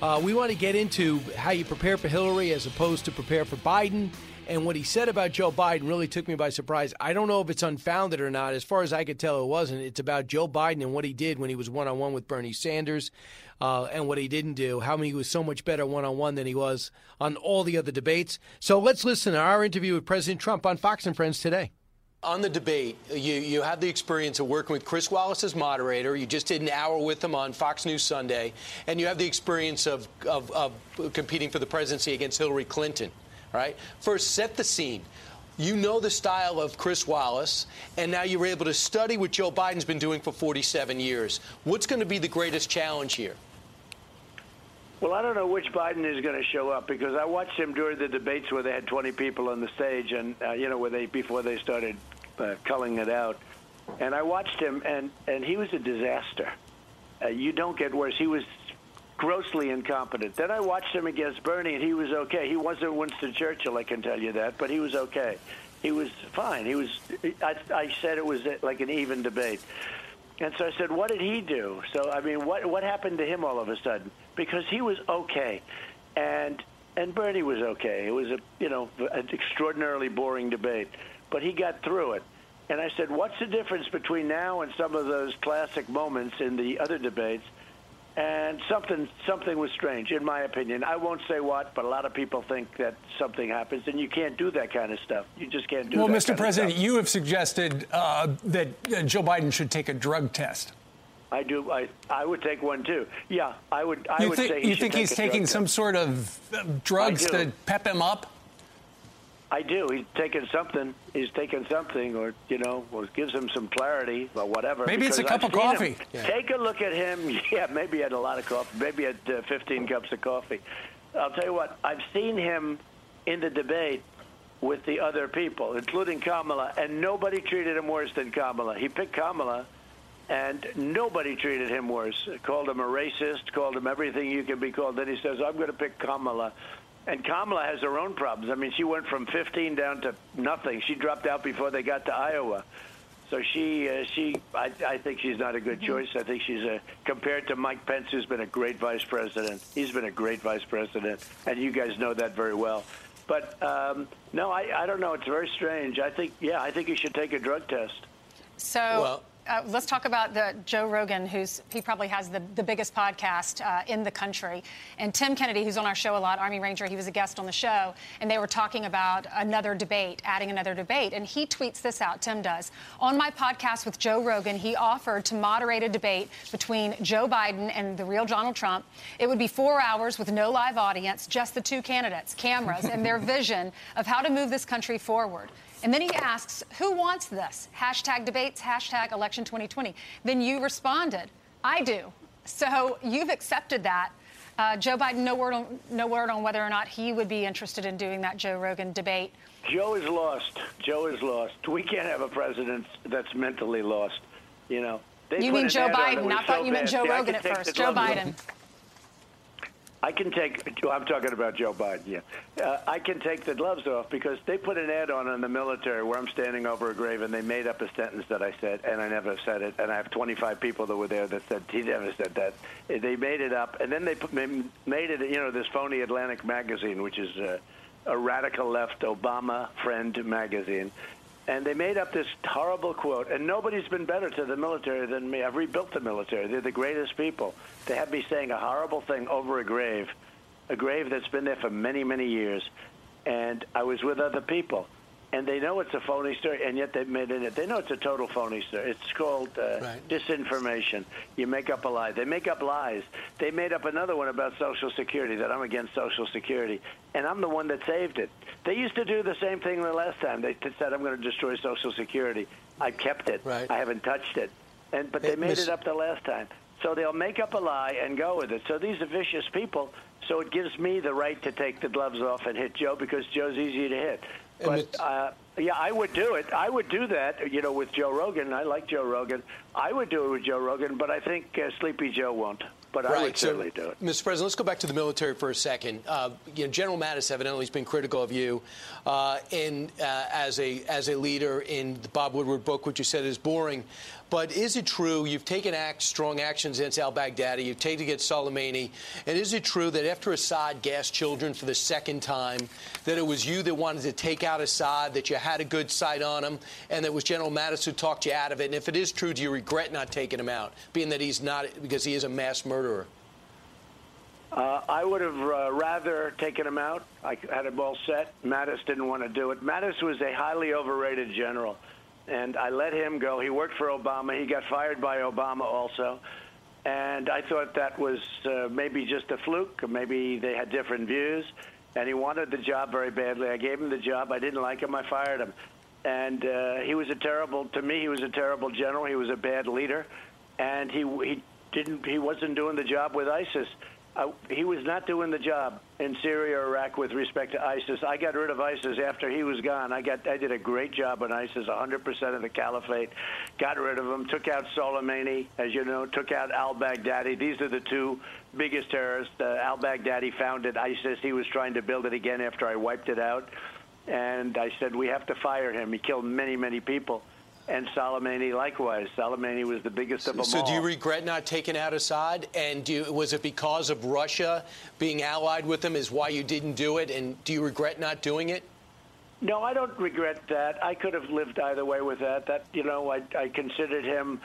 Uh, we want to get into how you prepare for Hillary as opposed to prepare for Biden. And what he said about Joe Biden really took me by surprise. I don't know if it's unfounded or not. As far as I could tell, it wasn't. It's about Joe Biden and what he did when he was one on one with Bernie Sanders uh, and what he didn't do, how he was so much better one on one than he was on all the other debates. So let's listen to our interview with President Trump on Fox and Friends today. On the debate, you, you have the experience of working with Chris Wallace as moderator. You just did an hour with him on Fox News Sunday. And you have the experience of, of, of competing for the presidency against Hillary Clinton. Right? First, set the scene. You know the style of Chris Wallace, and now you're able to study what Joe Biden's been doing for 47 years. What's going to be the greatest challenge here? Well, I don't know which Biden is going to show up because I watched him during the debates where they had 20 people on the stage, and uh, you know, where they before they started uh, culling it out, and I watched him, and and he was a disaster. Uh, you don't get worse. He was grossly incompetent. Then I watched him against Bernie, and he was okay. He wasn't Winston Churchill, I can tell you that, but he was okay. He was fine. He was. I, I said it was uh, like an even debate. And so I said, "What did he do?" So I mean, what what happened to him all of a sudden? Because he was okay, and and Bernie was okay. It was a you know an extraordinarily boring debate, but he got through it. And I said, "What's the difference between now and some of those classic moments in the other debates?" And something something was strange in my opinion i won't say what but a lot of people think that something happens and you can't do that kind of stuff you just can't do that. well mr president you have suggested uh, that uh, joe biden should take a drug test I do. I I would take one too. Yeah, I would. I you would think, say you think he's taking some test. sort of uh, drugs to pep him up? I do. He's taking something. He's taking something, or you know, or gives him some clarity, or whatever. Maybe it's a cup I've of coffee. Yeah. Take a look at him. Yeah, maybe he had a lot of coffee. Maybe he had uh, 15 cups of coffee. I'll tell you what. I've seen him in the debate with the other people, including Kamala, and nobody treated him worse than Kamala. He picked Kamala and nobody treated him worse. Called him a racist, called him everything you can be called. Then he says, I'm going to pick Kamala. And Kamala has her own problems. I mean, she went from 15 down to nothing. She dropped out before they got to Iowa. So she, uh, she, I, I think she's not a good choice. I think she's a compared to Mike Pence, who's been a great vice president. He's been a great vice president, and you guys know that very well. But um, no, I, I don't know. It's very strange. I think, yeah, I think you should take a drug test. So uh, let's talk about the Joe Rogan, who's he probably has the, the biggest podcast uh, in the country, and Tim Kennedy, who's on our show a lot, Army Ranger. He was a guest on the show, and they were talking about another debate, adding another debate, and he tweets this out. Tim does on my podcast with Joe Rogan. He offered to moderate a debate between Joe Biden and the real Donald Trump. It would be four hours with no live audience, just the two candidates, cameras, and their vision of how to move this country forward. And then he asks, who wants this? Hashtag debates, hashtag election 2020. Then you responded, I do. So you've accepted that. Uh, Joe Biden, no word, on, no word on whether or not he would be interested in doing that Joe Rogan debate. Joe is lost. Joe is lost. We can't have a president that's mentally lost. You know. You mean Joe ad on that Biden? I thought so you meant. Joe Rogan at first. Joe. Biden. I can take. I'm talking about Joe Biden. Yeah, uh, I can take the gloves off because they put an ad on in the military where I'm standing over a grave, and they made up a sentence that I said, and I never said it. And I have 25 people that were there that said he never said that. They made it up, and then they put, made it. You know, this phony Atlantic magazine, which is uh, a radical left Obama friend magazine. And they made up this horrible quote, and nobody's been better to the military than me. I've rebuilt the military. They're the greatest people. They had me saying a horrible thing over a grave, a grave that's been there for many, many years. And I was with other people. And they know it's a phony story, and yet they've made it. They know it's a total phony story. It's called uh, disinformation. You make up a lie. They make up lies. They made up another one about Social Security that I'm against Social Security, and I'm the one that saved it. They used to do the same thing the last time. They said I'm going to destroy Social Security. I kept it. Right. I haven't touched it. And but they Hey, made Miss- it up the last time. So they'll make up a lie and go with it. So these are vicious people. So it gives me the right to take the gloves off and hit Joe because Joe's easy to hit. But uh, yeah, I would do it. I would do that. You know, with Joe Rogan. I like Joe Rogan. I would do it with Joe Rogan, but I think uh, Sleepy Joe won't. But I would Right. So, certainly do it. Mr. President, let's go back to the military for a second. Uh, you know, General Mattis evidently has been critical of you uh, in uh, as a as a leader in the Bob Woodward book, which you said is boring. But is it true you've taken act, strong actions against al-Baghdadi, you've taken against Soleimani, and is it true that after Assad gassed children for the second time, that it was you that wanted to take out Assad, that you had a good sight on him, and that it was General Mattis who talked you out of it? And if it is true, do you regret not taking him out, being that he's not because he is a mass murderer? Uh, I would have uh, rather taken him out. I had it all set. Mattis didn't want to do it. Mattis was a highly overrated general, and I let him go. He worked for Obama. He got fired by Obama also. And I thought that was uh, maybe just a fluke, maybe they had different views. And he wanted the job very badly. I gave him the job. I didn't like him. I fired him. And uh, he was a terrible, to me, he was a terrible general. He was a bad leader. And he, he, didn't, he wasn't doing the job with ISIS. Uh, he was not doing the job in Syria or Iraq with respect to ISIS. I got rid of ISIS after he was gone. I got I did a great job on ISIS, 100% of the caliphate. Got rid of them, Took out Soleimani, as you know. Took out al-Baghdadi. These are the two biggest terrorists. Uh, al-Baghdadi founded ISIS. He was trying to build it again after I wiped it out. And I said we have to fire him. He killed many, many people. And Soleimani likewise. Soleimani was the biggest of them So, all. do you regret not taking out Assad? And do you, was it because of Russia being allied with him is why you didn't do it? And do you regret not doing it? No, I don't regret that. I could have lived either way with that. That you know, I, I considered him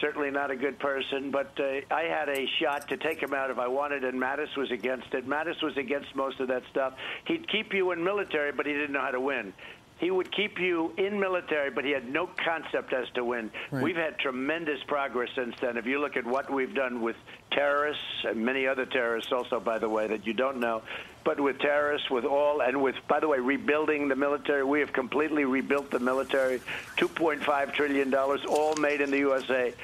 certainly not a good person, but uh, I had a shot to take him out if I wanted, and Mattis was against it. Mattis was against most of that stuff. He'd keep you in military, but he didn't know how to win. He would keep you in military, but he had no concept as to win. Right. We've had tremendous progress since then. If you look at what we've done with terrorists and many other terrorists, also, by the way, that you don't know, but with terrorists, with all, and with, by the way, rebuilding the military, we have completely rebuilt the military. $2.5 trillion, all made in the USA.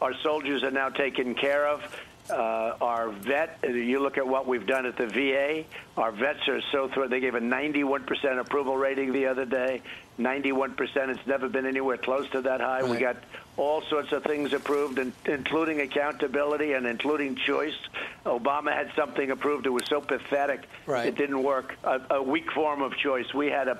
Our soldiers are now taken care of. Uh, our vet, you look at what we've done at the VA. Our vets are so thrilled. They gave a 91% approval rating the other day. 91%. It's never been anywhere close to that high. We got all sorts of things approved, including accountability and including choice. Obama had something approved. It was so pathetic. Right. It didn't work. A, a weak form of choice. We had a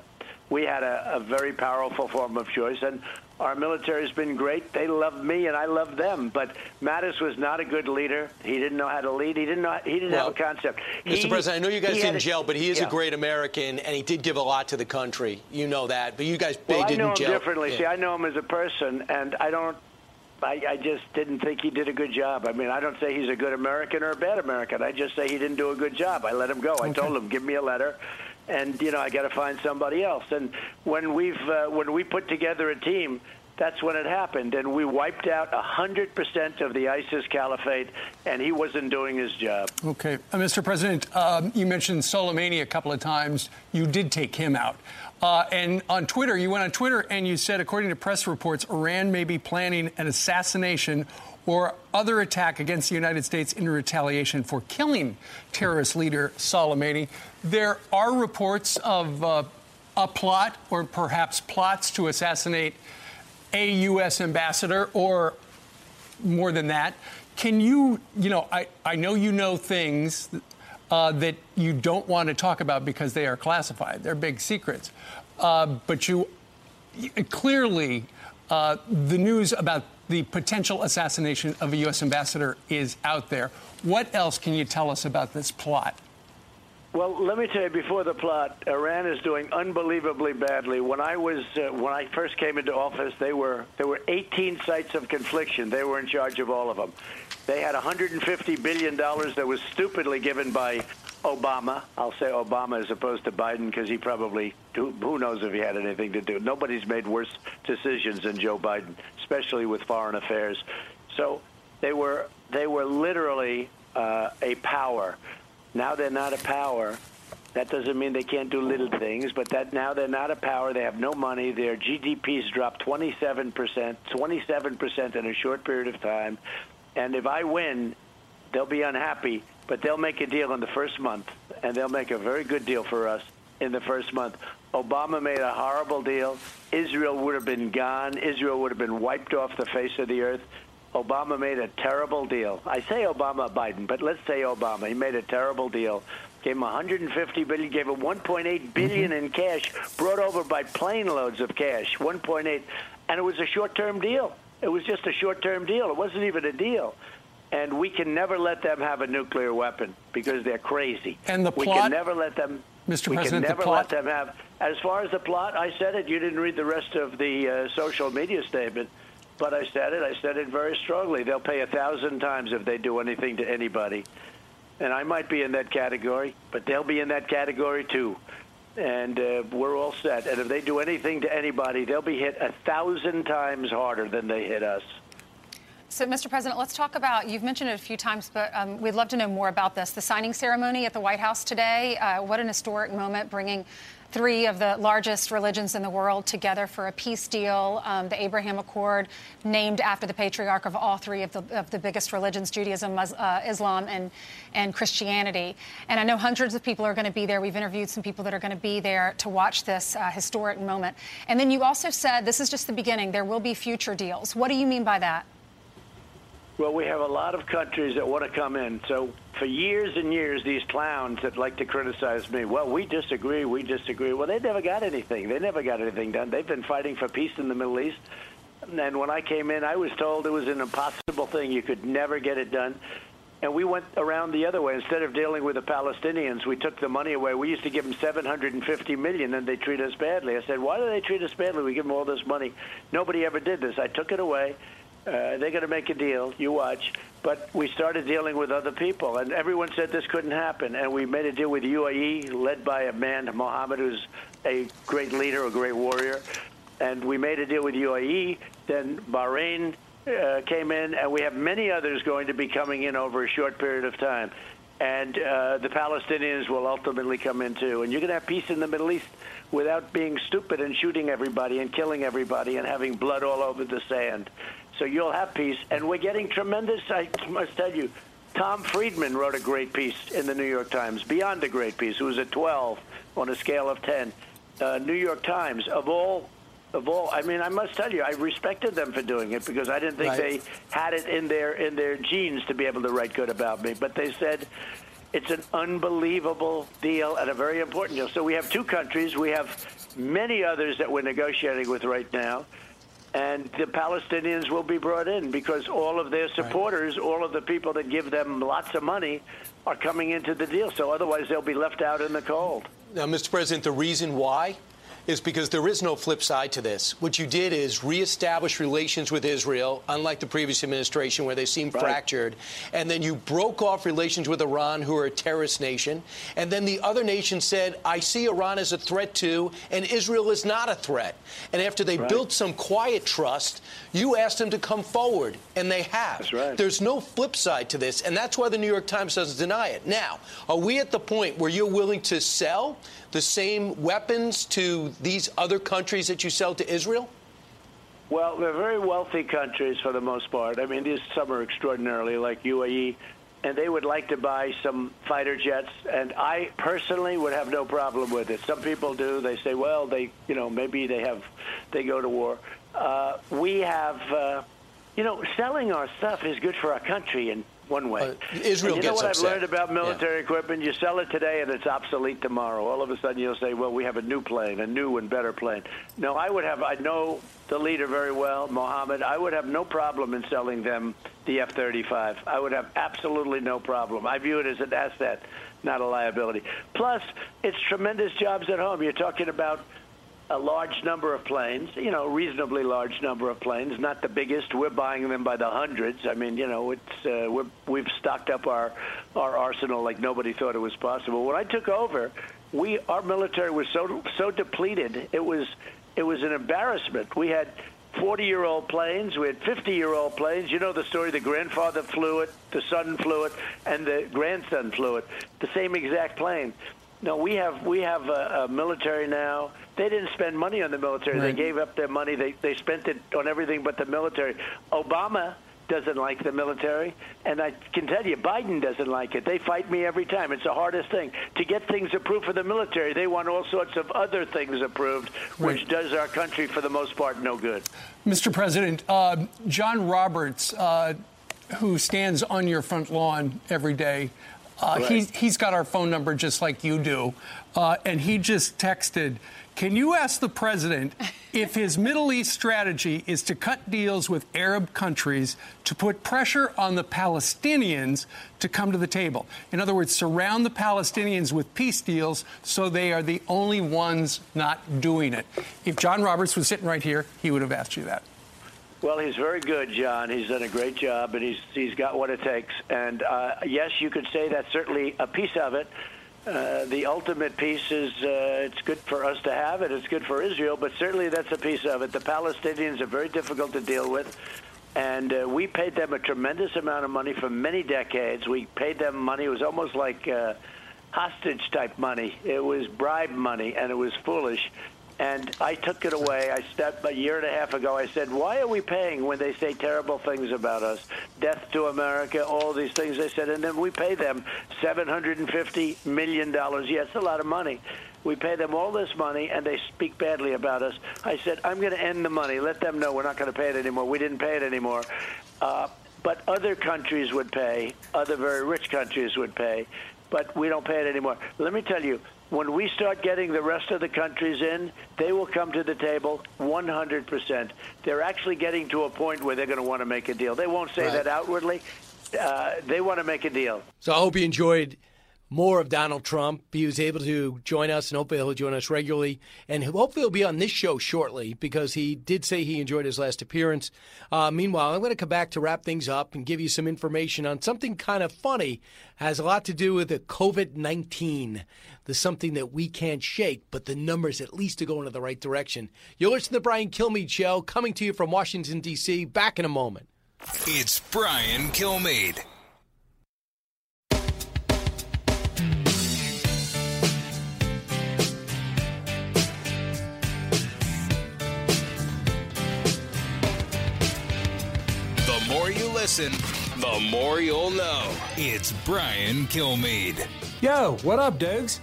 we had a, a very powerful form of choice, and our military's been great. They love me, and I love them. But Mattis was not a good leader. He didn't know how to lead. He didn't know. He didn't Well, have a concept. Mr. He- President, I know you guys he had didn't a- jail, but he is yeah. a great American, and he did give a lot to the country. You know that. But you guys Well, I know him jail. differently. Yeah. See, I know him as a person, and I don't. I, I just didn't think he did a good job. I mean, I don't say he's a good American or a bad American. I just say he didn't do a good job. I let him go. I told him, give me a letter, and you know, I got to find somebody else. And when we've uh, when we put together a team. That's when it happened, and we wiped out 100% of the ISIS caliphate, and he wasn't doing his job. Okay. Uh, Mr. President, um, you mentioned Soleimani a couple of times. You did take him out. Uh, and on Twitter, you went on Twitter and you said, according to press reports, Iran may be planning an assassination or other attack against the United States in retaliation for killing terrorist leader Soleimani. There are reports of uh, a plot or perhaps plots to assassinate a U.S. ambassador or more than that. Can you, you know, I, I know you know things uh, that you don't want to talk about because they are classified. They're big secrets. Uh, but you clearly, uh, the news about the potential assassination of a U.S. ambassador is out there. What else can you tell us about this plot? Well, let me tell you, before the plot, Iran is doing unbelievably badly. When I was uh, when I first came into office, they were there were 18 sites of confliction. They were in charge of all of them. They had 150 billion dollars that was stupidly given by Obama. I'll say Obama as opposed to Biden because he probably who knows if he had anything to do. Nobody's made worse decisions than Joe Biden, especially with foreign affairs. So they were they were literally uh, a power. Now they're not a power. That doesn't mean they can't do little things, but that now they're not a power. They have no money. Their GDP's dropped 27 percent, 27 percent in a short period of time. And if I win, they'll be unhappy, but they'll make a deal in the first month, and they'll make a very good deal for us in the first month. Obama made a horrible deal. Israel would have been gone. Israel would have been wiped off the face of the earth. Obama made a terrible deal. I say Obama Biden, but let's say Obama. He made a terrible deal. Gave him 150 billion, gave him 1.8 billion mm-hmm. in cash, brought over by plane loads of cash, 1.8, and it was a short-term deal. It was just a short-term deal. It wasn't even a deal. And we can never let them have a nuclear weapon because they're crazy. And the we plot- can never let them. Mr. We President, can never plot- let them have. As far as the plot, I said it. You didn't read the rest of the uh, social media statement, but I said it. I said it very strongly. They'll pay a thousand times if they do anything to anybody, and I might be in that category, but they'll be in that category too. And uh, we're all set. And if they do anything to anybody, they'll be hit a thousand times harder than they hit us. So, Mr. President, let's talk about, you've mentioned it a few times, but um, we'd love to know more about this. The signing ceremony at the White House today, uh, what an historic moment bringing three of the largest religions in the world together for a peace deal. Um, the Abraham Accord, named after the patriarch of all three of the, of the biggest religions Judaism, Mus- uh, Islam, and, and Christianity. And I know hundreds of people are going to be there. We've interviewed some people that are going to be there to watch this uh, historic moment. And then you also said this is just the beginning, there will be future deals. What do you mean by that? Well, we have a lot of countries that want to come in. So for years and years, these clowns that like to criticize me, well, we disagree, we disagree. Well, they never got anything. They never got anything done. They've been fighting for peace in the Middle East. And when I came in, I was told it was an impossible thing. You could never get it done. And we went around the other way. Instead of dealing with the Palestinians, we took the money away. We used to give them 750 million, and they treat us badly. I said, "Why do they treat us badly? We give them all this money." Nobody ever did this. I took it away. Uh, they're going to make a deal. You watch. But we started dealing with other people, and everyone said this couldn't happen. And we made a deal with UAE, led by a man, Mohammed, who's a great leader, a great warrior. And we made a deal with UAE. Then Bahrain uh, came in, and we have many others going to be coming in over a short period of time. And uh, the Palestinians will ultimately come in too. And you're going to have peace in the Middle East without being stupid and shooting everybody and killing everybody and having blood all over the sand. So you'll have peace. And we're getting tremendous, I must tell you, Tom Friedman wrote a great piece in the New York Times, beyond a great piece. It was a 12 on a scale of 10. uh, New York Times of all of all. I mean, I must tell you, I respected them for doing it because I didn't think Right. they had it in their in their genes to be able to write good about me. But they said it's an unbelievable deal and a very important deal. So we have two countries. We have many others that we're negotiating with right now. And the Palestinians will be brought in because all of their supporters, all of the people that give them lots of money, are coming into the deal. So otherwise, they'll be left out in the cold. Now, Mr. President, the reason why is because there is no flip side to this. What you did is reestablish relations with Israel, unlike the previous administration where they seemed fractured, and then you broke off relations with Iran, who are a terrorist nation, and then the other nation said, I see Iran as a threat too, and Israel is not a threat. And after they built some quiet trust, you asked them to come forward, and they have. That's right. There's no flip side to this, and that's why the New York Times doesn't deny it. Now, are we at the point where you're willing to sell the same weapons to these other countries that you sell to Israel? Well, they're very wealthy countries for the most part. I mean, these some are extraordinarily like UAE, and they would like to buy some fighter jets. And I personally would have no problem with it. Some people do. They say, well, they, you know, maybe they have, they go to war. Uh, we have, uh, you know, selling our stuff is good for our country in one way. Israel And you know what upset. I've learned about military equipment? You sell it today and it's obsolete tomorrow. All of a sudden you'll say, well, we have a new plane, a new and better plane. No, I would have, I know the leader very well, Mohammed. I would have no problem in selling them the F 35. I would have absolutely no problem. I view it as an asset, not a liability. Plus, it's tremendous jobs at home. You're talking about a large number of planes, you know, reasonably large number of planes, not the biggest. We're buying them by the hundreds. I mean, you know, it's uh, we're, we've stocked up our our arsenal like nobody thought it was possible. When I took over, we our military was so so depleted. It was it was an embarrassment. We had 40-year-old planes. We had 50-year-old planes. You know the story. The grandfather flew it, the son flew it, and the grandson flew it. The same exact plane. No, we have we have a, a military now. They didn't spend money on the military. They gave up their money. They they spent it on everything but the military. Obama doesn't like the military, and I can tell you, Biden doesn't like it. They fight me every time. It's the hardest thing to get things approved for the military. They want all sorts of other things approved, which does our country, for the most part, no good. Mr. President, uh, John Roberts, uh, who stands on your front lawn every day, uh, Right. he's, he's got our phone number just like you do. Uh, and he just texted Can you ask the president if his Middle East strategy is to cut deals with Arab countries to put pressure on the Palestinians to come to the table? In other words, surround the Palestinians with peace deals so they are the only ones not doing it. If John Roberts was sitting right here, he would have asked you that. Well, he's very good, John. He's done a great job, and he's he's got what it takes. And uh, yes, you could say that's certainly a piece of it. Uh, the ultimate piece is uh, it's good for us to have it. It's good for Israel, but certainly that's a piece of it. The Palestinians are very difficult to deal with. And uh, we paid them a tremendous amount of money for many decades. We paid them money. It was almost like uh, hostage type money. It was bribe money, and it was foolish. And I took it away. I stepped a year and a half ago. I said, "Why are we paying when they say terrible things about us? Death to America, all these things." They said, and then we pay them seven hundred and fifty million dollars. Yes, a lot of money. We pay them all this money, and they speak badly about us. I said, "I'm going to end the money. Let them know we're not going to pay it anymore. We didn't pay it anymore." Uh, but other countries would pay. Other very rich countries would pay, but we don't pay it anymore. Let me tell you, when we start getting the rest of the countries in, they will come to the table 100%. They're actually getting to a point where they're going to want to make a deal. They won't say Right. that outwardly. Uh, they want to make a deal. So I hope you enjoyed more of Donald Trump. He was able to join us, and hopefully he'll join us regularly. And hopefully he'll be on this show shortly because he did say he enjoyed his last appearance. Uh, meanwhile, I'm going to come back to wrap things up and give you some information on something kind of funny. Has a lot to do with the COVID 19. the something that we can't shake, but the numbers at least are going in the right direction. You'll listen to Brian Kilmeade Show coming to you from Washington, D.C. Back in a moment. It's Brian Kilmeade. Listen, the more you'll know. It's Brian Kilmeade. Yo, what up, Dogs?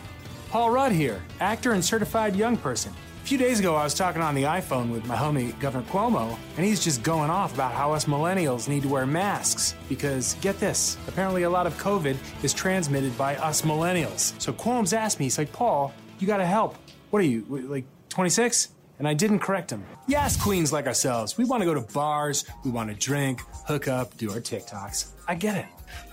Paul Rudd here, actor and certified young person. A few days ago, I was talking on the iPhone with my homie Governor Cuomo, and he's just going off about how us millennials need to wear masks because, get this, apparently a lot of COVID is transmitted by us millennials. So Cuomo's asked me, he's like, Paul, you gotta help. What are you, like 26? And I didn't correct him. Yes, queens like ourselves. We wanna go to bars, we wanna drink, hook up, do our TikToks. I get it.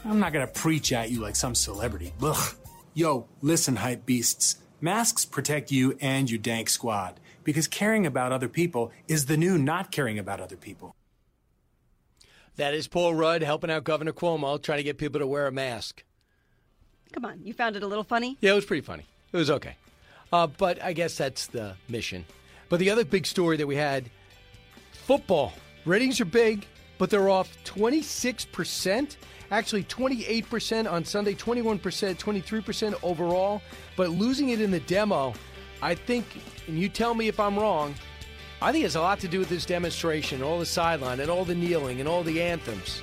I'm not gonna preach at you like some celebrity. Ugh. Yo, listen, hype beasts. Masks protect you and your dank squad because caring about other people is the new not caring about other people. That is Paul Rudd helping out Governor Cuomo, trying to get people to wear a mask. Come on, you found it a little funny? Yeah, it was pretty funny. It was okay. Uh, but I guess that's the mission. But the other big story that we had football. Ratings are big, but they're off 26%. Actually, 28% on Sunday, 21%, 23% overall. But losing it in the demo, I think, and you tell me if I'm wrong, I think it's a lot to do with this demonstration, all the sideline, and all the kneeling, and all the anthems.